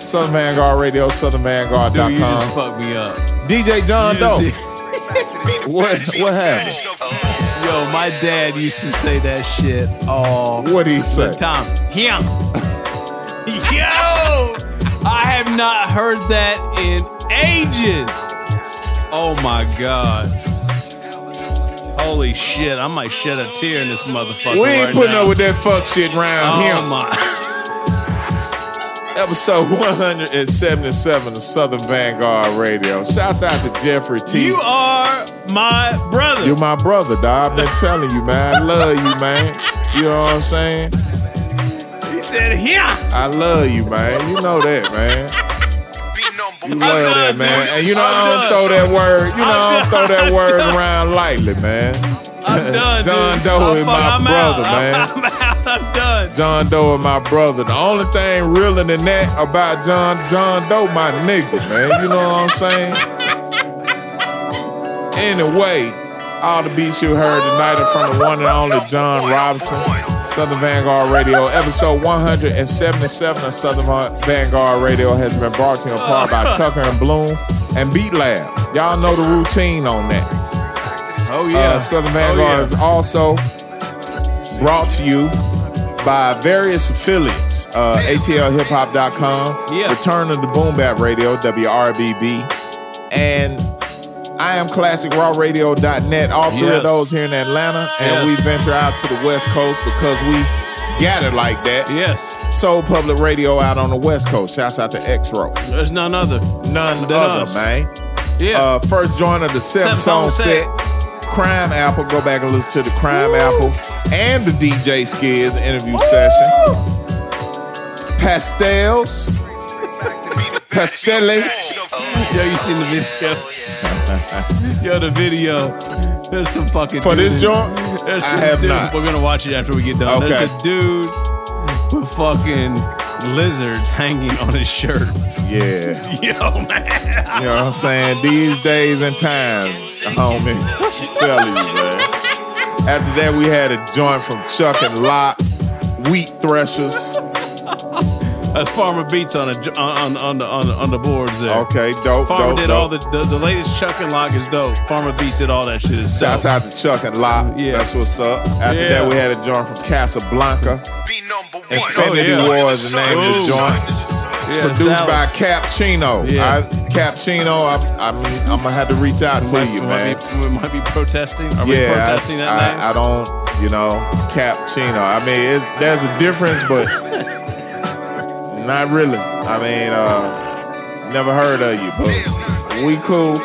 Southern Vanguard Radio, Dude, you just southernvanguard.com. fucked me up. DJ John Doe. What what happened? Yo, my dad used to say that shit all What he say? the time. Him. Yo! I have not heard that in ages. Oh my god. Holy shit, I might shed a tear in this motherfucker. We ain't right putting now. up with that fuck shit round Oh him. my. Episode 177 of Southern Vanguard Radio. Shouts out to Jeffrey T. You are my brother. You're my brother, dog. I've been telling you, man. I love you, man. You know what I'm saying? He said yeah. I love you, man. You know that, man. You love that, man. And you know I don't throw that word. You know I don't throw that word around lightly, man. I'm done. John. Doe I'm is my I'm brother, out. man. I'm, I'm out. I'm done. John Doe is my brother. The only thing realer than that about John John Doe, my nigga, man. You know what I'm saying? Anyway, all the beats you heard tonight are from the one and only John Robinson, Southern Vanguard Radio. Episode 177 of Southern Vanguard Radio has been brought to you in part by Tucker and Bloom and Beat Lab. Y'all know the routine on that. Oh yeah. Uh, Southern Oh, Vanguard yeah. is also brought to you by various affiliates. Uh, ATLHipHop.com, Yeah. Return of the Boom Bap Radio, WRBB, and I am ClassicRawRadio.net. All three Yes. of those here in Atlanta, and Yes. we venture out to the West Coast because we got it like that. Yes. Soul Public Radio out on the West Coast. Shouts out to X-Row. There's none other. None Than other, us. man. Yeah. Uh, first joint of the seven Seven song song set. set. Crime Apple. Go back and listen to the Crime Apple and the DJ Skizz interview session. Pastels. Pasteles. Yo, you seen the video? Yo, the video. There's some fucking For this joint? There's I have dude- not. We're gonna watch it after we get done. Okay. There's a dude with fucking lizards hanging on his shirt. Yeah. Yo, man. You know what I'm saying? These days and times, homie. I'm telling you, man. After that, we had a joint from Chuck and Locke, Wheat Threshers. That's Farmer Beats on a, on on the on the, on the boards there. Okay, dope, Farmer dope, did dope. all the, the the latest Chuck and Lock is dope. Farmer Beats did all that shit. It's Shouts dope. out to Chuck and Locke. Yeah. That's what's up. After Yeah. that, we had a joint from Casablanca. Infinity Oh, yeah. War is the name of the joint. Yeah, Produced by Dallas. Capchino. Yeah. I, Capchino, I, I mean, I'm gonna have to reach out to Might- you, we might. Be, we might be protesting. Are we yeah, protesting I, that name? I, I don't, you know, Capchino. I mean, it's, there's a difference, but not really. I mean, uh, never heard of you, but we cool.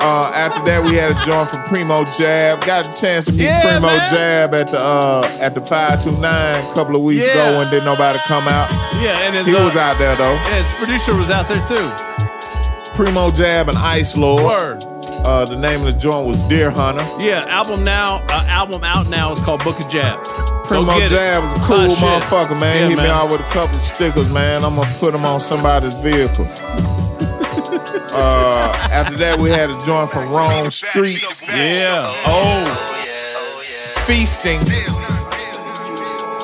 Uh, after that, we had a joint from Primo Jab. Got a chance to meet Yeah, Primo man. Jab at the uh, at the five two nine a couple of weeks Yeah. ago and didn't nobody come out. yeah, and his, He uh, was out there though. and his producer was out there too. Primo Jab and Ice Lord. Word. Uh, the name of the joint was Deer Hunter. Yeah, album now, uh, album out now is called Book of Jab. Primo. Jab was a cool Hot shit. motherfucker, man. Yeah, Hit me out with a couple stickers, man. I'm gonna put them on somebody's vehicle. uh, after that, we had a joint from Rome Streetz. Yeah. Oh. Feasting.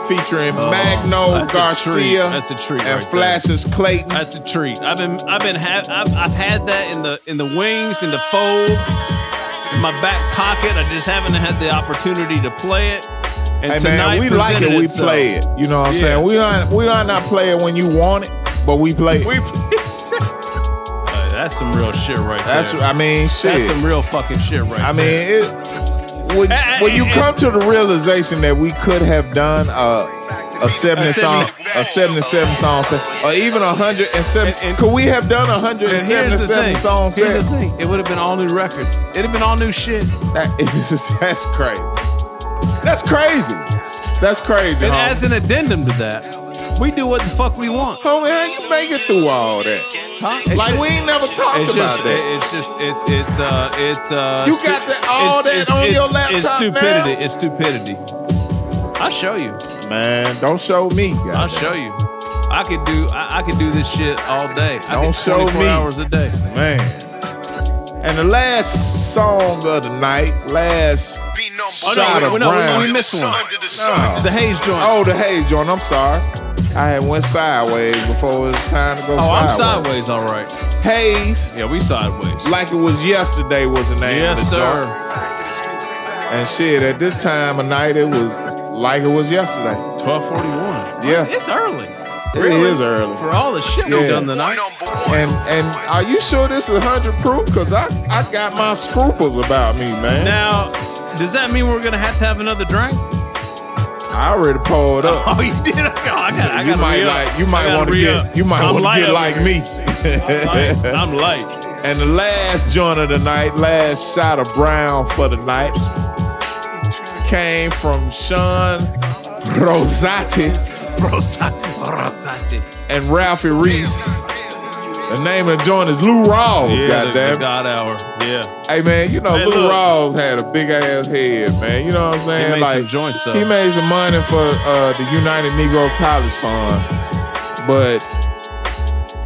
Featuring Oh, Magno that's a Garcia treat. That's a treat and right Flashes Clayton. That's a treat. I've been, I've been, ha- I've, I've had that in the, in the wings, in the fold, in my back pocket. I just haven't had the opportunity to play it. And Hey man, we like it. We itself. play it. You know what I'm Yeah. saying? We don't. We don't not play it when you want it, but we play it. We Uh, that's some real shit right That's. there. That's I mean, shit. That's some real fucking shit right there. I mean, there. it, when, when you come to the realization that we could have done a, a 70 song, a 77 song set, or even a 107. Could we have done a And here's the 177 thing. song Here's set? the thing. It would have been all new records. It'd have been all new shit. That is, that's crazy. That's crazy. That's crazy. And homie. as an addendum to that, we do what the fuck we want. Homie, how you make it through all that? Huh? Like we ain't never talked about just, that. It's just it's it's uh it's uh. You got that- all it's- that it's- on it's- your laptop. It's stupidity. now? It's stupidity. I'll show you. Man, don't show me. I'll show you. I could do I, I could do this shit all day. Don't show 24 me. hours a day. Man. And the last song of the night, last Oh, shot no, of we, no, brown. we, we missed one. No. The Hayes joint. Oh, the Hayes joint. I'm sorry. I had went sideways before it was time to go Oh, I'm sideways. sideways, all right. Hayes. Yeah, we sideways. Like it was yesterday was the name Yes, of the sir. joint. And shit, at this time of night, it was like it was yesterday. 1241. Yeah. It's early. It Really? is early. For all the shit we've Yeah. done tonight. And and are you sure this is 100 proof? Because I, I got my scruples about me, man. Now, does that mean we're gonna have to have another drink? I already poured up. Oh, you did? I got, I got, I you might like you might want to get you might want to get like me. light. I'm light. And the last joint of the night, last shot of brown for the night, came from Sean Rosati Rosati. and Ralphie Reese. The name of the joint is Lou Rawls, Yeah, goddamn. God Hour. Yeah. Hey man, you know Hey, Lou look. Rawls had a big ass head, man. You know what I'm saying? made like some joints, though. he made some money for uh, the United Negro College Fund, but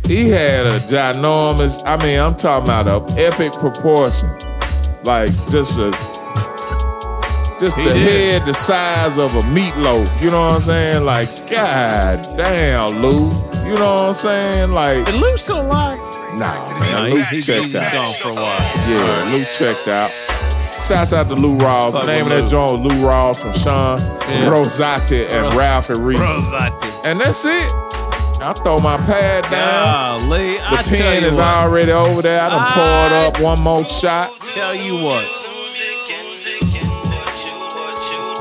he had a ginormous. I mean, I'm talking about a epic proportion, like just a just He the did. head the size of a meatloaf. You know what I'm saying? Like, god damn, Lou. You know what I'm saying? Like, And Lou's still alive. nah, man. he- Lou he's, checked he's out. gone for a while. Yeah, Lou checked out. Shouts out to Lou Rawls. The name of with that joint was Lou Rawls from Sean Yeah. Rosati and Ros- Ralph and Reese. Rosati. And that's it. I throw my pad down. Golly, The I tell pen you is what. already over there. I done I- poured up one more shot. Tell you what.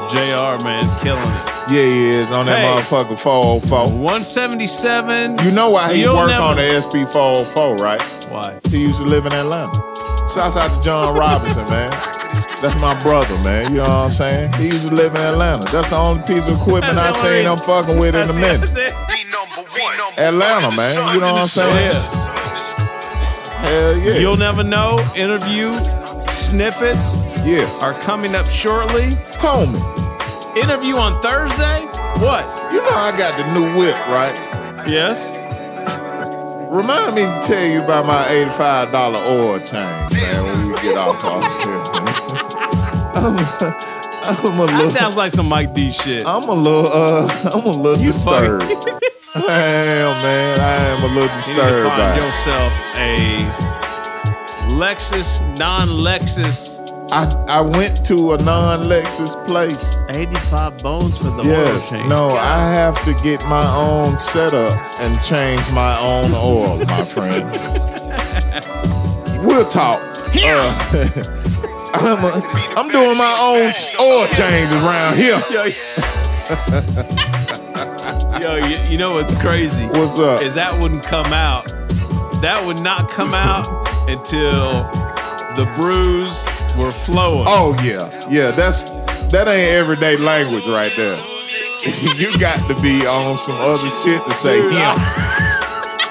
JR, man, killing it. Yeah, he is on that Hey. motherfucker 404. 177. You know why he You'll worked never- on the SP 404, right? Why? He used to live in Atlanta. Shouts out to John Robinson, man. That's my brother, man. You know what I'm saying? He used to live in Atlanta. That's the only piece of equipment I seen only him fucking with in a minute. Atlanta, man. You know what I'm saying? Hell yeah. You'll never know. Interview snippets yeah. are coming up shortly. Homie. Interview on Thursday? What? You know I got the new whip, right? Yes. Remind me to tell you about my $85 oil change, man, when we get off off here. I'm, I'm a That sounds like some Mike D shit. I'm a little, uh, I'm a little You disturbed. I am, man. I am a little You need to disturbed find yourself a Lexus, non-Lexus. I, I went to a non-Lexus place. 85 bones for the oil Yes, change. no, I have to get my own setup and change my own oil, my friend. We'll talk. Uh, I'm, a, I'm doing my own oil changes around here. Yo, you, you know what's crazy? What's up? Is that wouldn't come out. That would not come out until the brews were flowing. Oh yeah, yeah. That's that ain't everyday language right there. you got to be on some other shit to say Dude, him.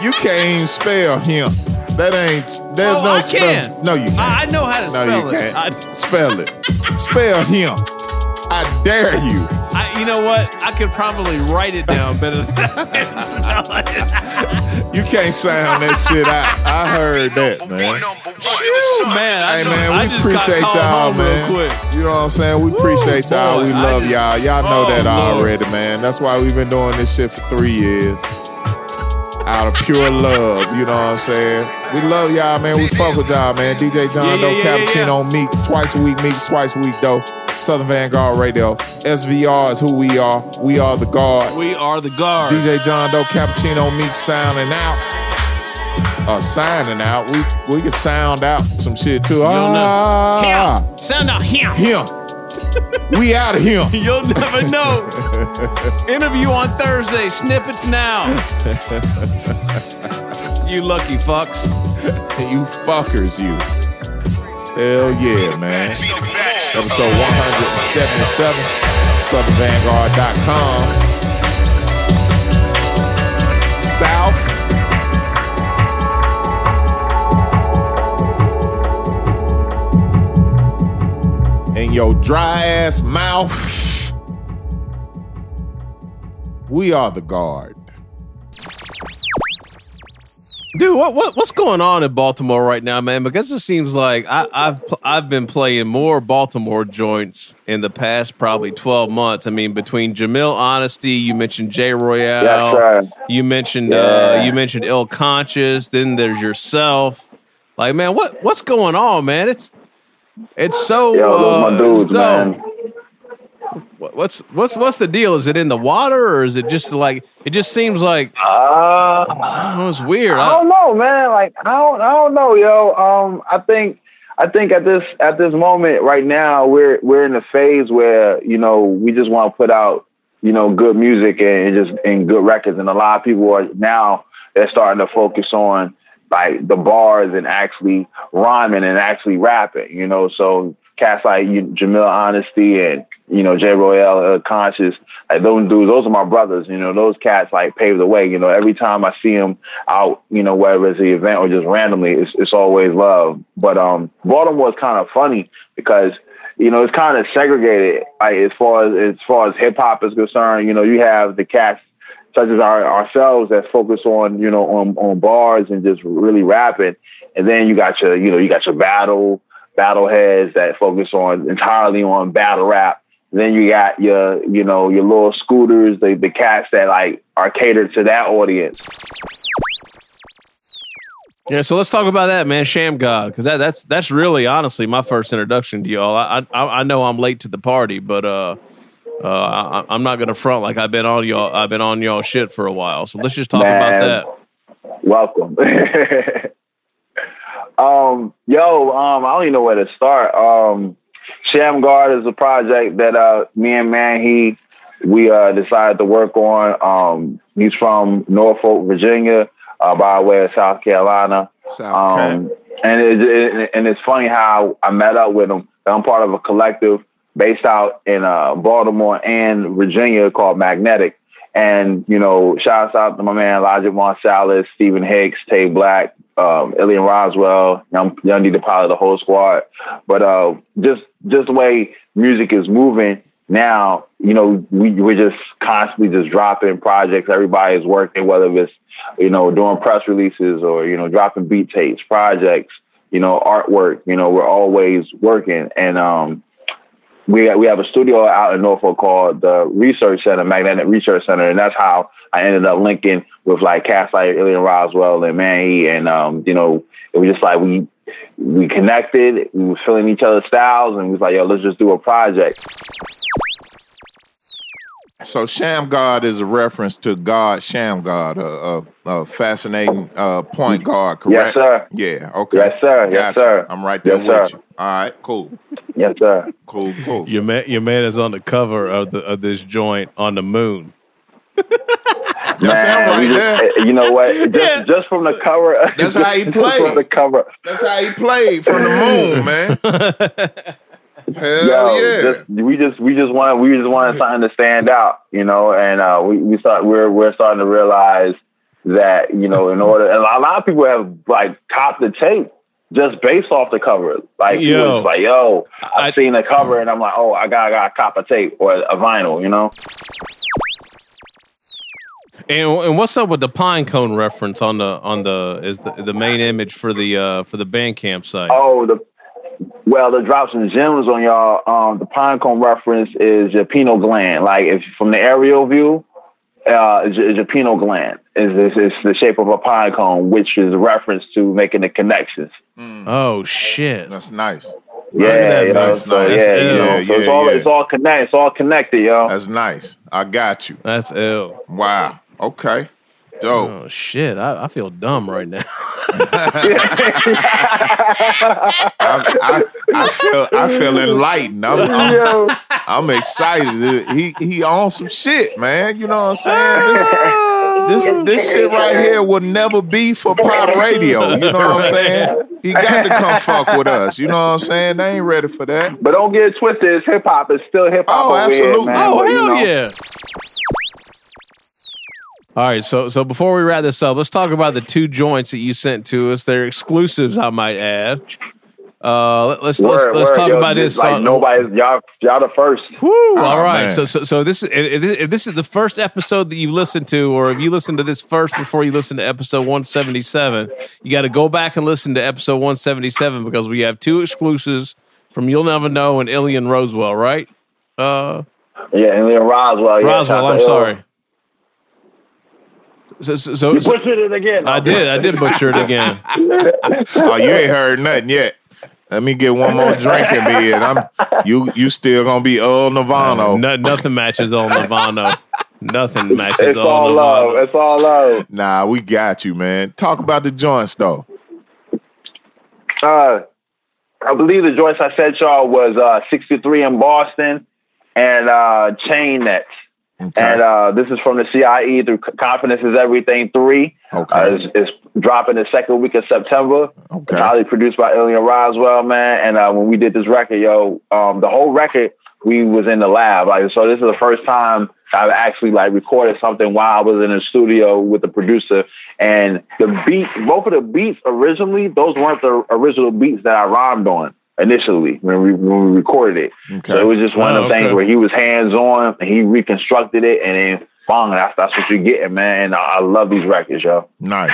You can't even spell him. That ain't. There's Oh, no I spell. can. No, you can't. I, I know how to no, spell you it. can't. I, Spell it. Spell him. I dare you. I, you know what? I could probably write it down better than I can spell it. You can't sound that shit out. I heard that, man. Phew, man, I, Hey know- man, I we just appreciate y'all, man. Quick. You know what I'm saying? We appreciate y'all. boy, we love just- y'all. Y'all know Oh, that Lord. already, man. That's why we've been doing this shit for three years. Out of pure love, you know what I'm saying? We love y'all, man. We fuck with y'all, man. DJ John Yeah, Doe, yeah, yeah, yeah, Cappuccino Meeks, twice a week Meeks, twice a week Doe. Southern Vanguard Radio. SVR is who we are. We are the guard. We are the guard. DJ John Doe, Cappuccino Meeks sounding out. Uh, signing out. We we could sound out some shit too. don't know. Ah, Him. Sound out him. him. We out of here. You'll never know. Interview on Thursday. Snippets now. you lucky fucks. you fuckers, you. Hell yeah, man. Episode 177, SouthernVanguard.com. South. In your dry ass mouth. We are the guard. Dude, what, what what's going on in Baltimore right now, man? Because it seems like I, I've I've been playing more Baltimore joints in the past probably twelve months. I mean, between Jamil Honesty, you mentioned Jay Royale, right. you mentioned Yeah. uh, you mentioned Ill Conscious, then there's yourself. Like, man, what what's going on, man? It's it's so Yo, uh, my dudes, it's man. What- What's what's what's the deal? Is it in the water, or is it just like it just seems like Uh, oh, it's weird. I don't know, man. Like I don't, I don't know, yo. Um, I think, I think at this at this moment right now, we're we're in a phase where you know we just want to put out you know good music and just and good records, and a lot of people are now they're starting to focus on like the bars and actually rhyming and actually rapping, you know. So cats like you, Jamil Honesty and you know Jay Royale uh, Conscious, like those dudes, those are my brothers. You know, those cats like paved the way. You know, every time I see them out, you know, whether it's the event or just randomly, it's it's always love. But um, Baltimore is kind of funny because you know it's kind of segregated. Like as far as as far as hip hop is concerned, you know, you have the cats such as our, ourselves that focus on you know on on bars and just really rapping, and then you got your you know you got your battle battle heads that focus on entirely on battle rap. Then you got your you know your little scooters, the the cats that like are catered to that audience. Yeah, so let's talk about that, man. Sham God, because that, that's that's really honestly my first introduction to y'all. I I, I know I'm late to the party, but uh, uh, I, I'm not gonna front like I've been on y'all. I've been on y'all shit for a while. So let's just talk about that. Welcome. um, yo, um, I don't even know where to start. Um, Sham God is a project that uh, me and Manhe we uh, decided to work on. Um, he's from Norfolk, Virginia, uh, by way of South Carolina. Um, and it, it, and it's funny how I met up with him. I'm part of a collective based out in uh, Baltimore and Virginia called Magnetic. And, you know, shouts out to my man Logic Marsalis, Stephen Hicks, Tay Black, um, Ilian Roswell, Young, Young the the whole squad. But uh, just just the way music is moving now, you know, we, we're just constantly just dropping projects. Everybody's working, whether it's, you know, doing press releases or, you know, dropping beat tapes, projects, you know, artwork, you know, we're always working. And, um, we we have a studio out in Norfolk called the Research Center, Magnetic Research Center, and that's how I ended up linking with like cats like Ilian Roswell and Manny, and um, you know, it was just like we we connected, we was feeling each other's styles, and we was like, yo, let's just do a project. So Sham God is a reference to God Sham God, a, a, a fascinating uh, point guard, Yes, correct? sir. Yeah, okay. Yes, sir. Yes, Gotcha. sir. I'm right there Yes, with sir. you. All right, cool. Yes, sir. Cool, cool. Your man, your man is on the cover of the of this joint on the moon. Man, we just- you know what? Just, just from the cover, That's how he played. From the cover, That's how he played from the moon, man. Hell Yo, yeah. just, we just we just want we just wanted something to stand out, you know, and uh, we we start we're we're starting to realize that you know in order and a lot of people have like copped the tape just based off the cover, like Yo. was like yo, I've seen the cover and I'm like oh I got I got to cop a tape or a vinyl, you know. And, and what's up with the pine cone reference on the on the is the, the main image for the uh for the Bandcamp site? Oh, the well, the drops and gems on y'all. Um, the pine cone reference is your pineal gland. Like if from the aerial view, uh, is, is your pineal gland. Is is is the shape of a pine cone, which is a reference to making the connections. Oh shit, that's nice. Yeah, you know, That's so nice. yeah, Yeah, you so yeah, it's all yeah. it's all connected. It's all connected, yo. That's nice. I got you. That's ill. Wow. Okay. Dope. Oh shit, I, I feel dumb right now. I, I, I feel I feel enlightened. I'm, I'm, I'm excited. He he on some shit, man. You know what I'm saying? This, this this shit right here will never be for pop radio. You know what I'm saying? He got to come fuck with us. You know what I'm saying? They ain't ready for that. But don't get it twisted. It's hip hop. It's still hip hop. Oh, over here, absolutely. man. Oh But, you hell know, yeah! All right, so so before we wrap this up, let's talk about the two joints that you sent to us. They're exclusives, I might add. Uh, let- let's let's Word, let's talk yo, about this. Like nobody's y'all. Y'all the first. Woo! Oh, All right, man. so so so this is if this, if this is the first episode that you listened to, or if you listened to this first before you listen to episode one seventy seven, you got to go back and listen to episode one seventy seven because we have two exclusives from You'll Never Know and Ilian Roswell, right? Uh, Yeah, and then Roswell. Yeah, Roswell, shout I'm out to sorry. So, so, so, You so- butchered it again. I did, I did butcher it again. oh, you ain't heard nothing yet. Let me get one more drink in me, and I'm you. You still gonna be Earl Nirvana? No, nothing matches on Nirvana. Nothing matches on Navajo. It's on all Nirvana. love. It's all love. Nah, we got you, man. Talk about the joints though. Uh, I believe the joints I said y'all was uh, 63 in Boston and uh, Chain Nets. And uh, this is from the CIE through Confidence is Everything 3. Okay. Uh, it's, it's dropping the second week of September. Okay. Highly produced by Illian Roswell, man. And uh, when we did this record, yo, um, the whole record, we was in the lab. Like, so this is the first time I've actually like recorded something while I was in the studio with the producer. And the beat, both of the beats originally, those weren't the original beats that I rhymed on initially when we when we recorded it. So it was just one Oh, of the oh, things where he was hands on and he reconstructed it and then bong, that's that's what you're getting, man. And I, I love these records, yo. Nice.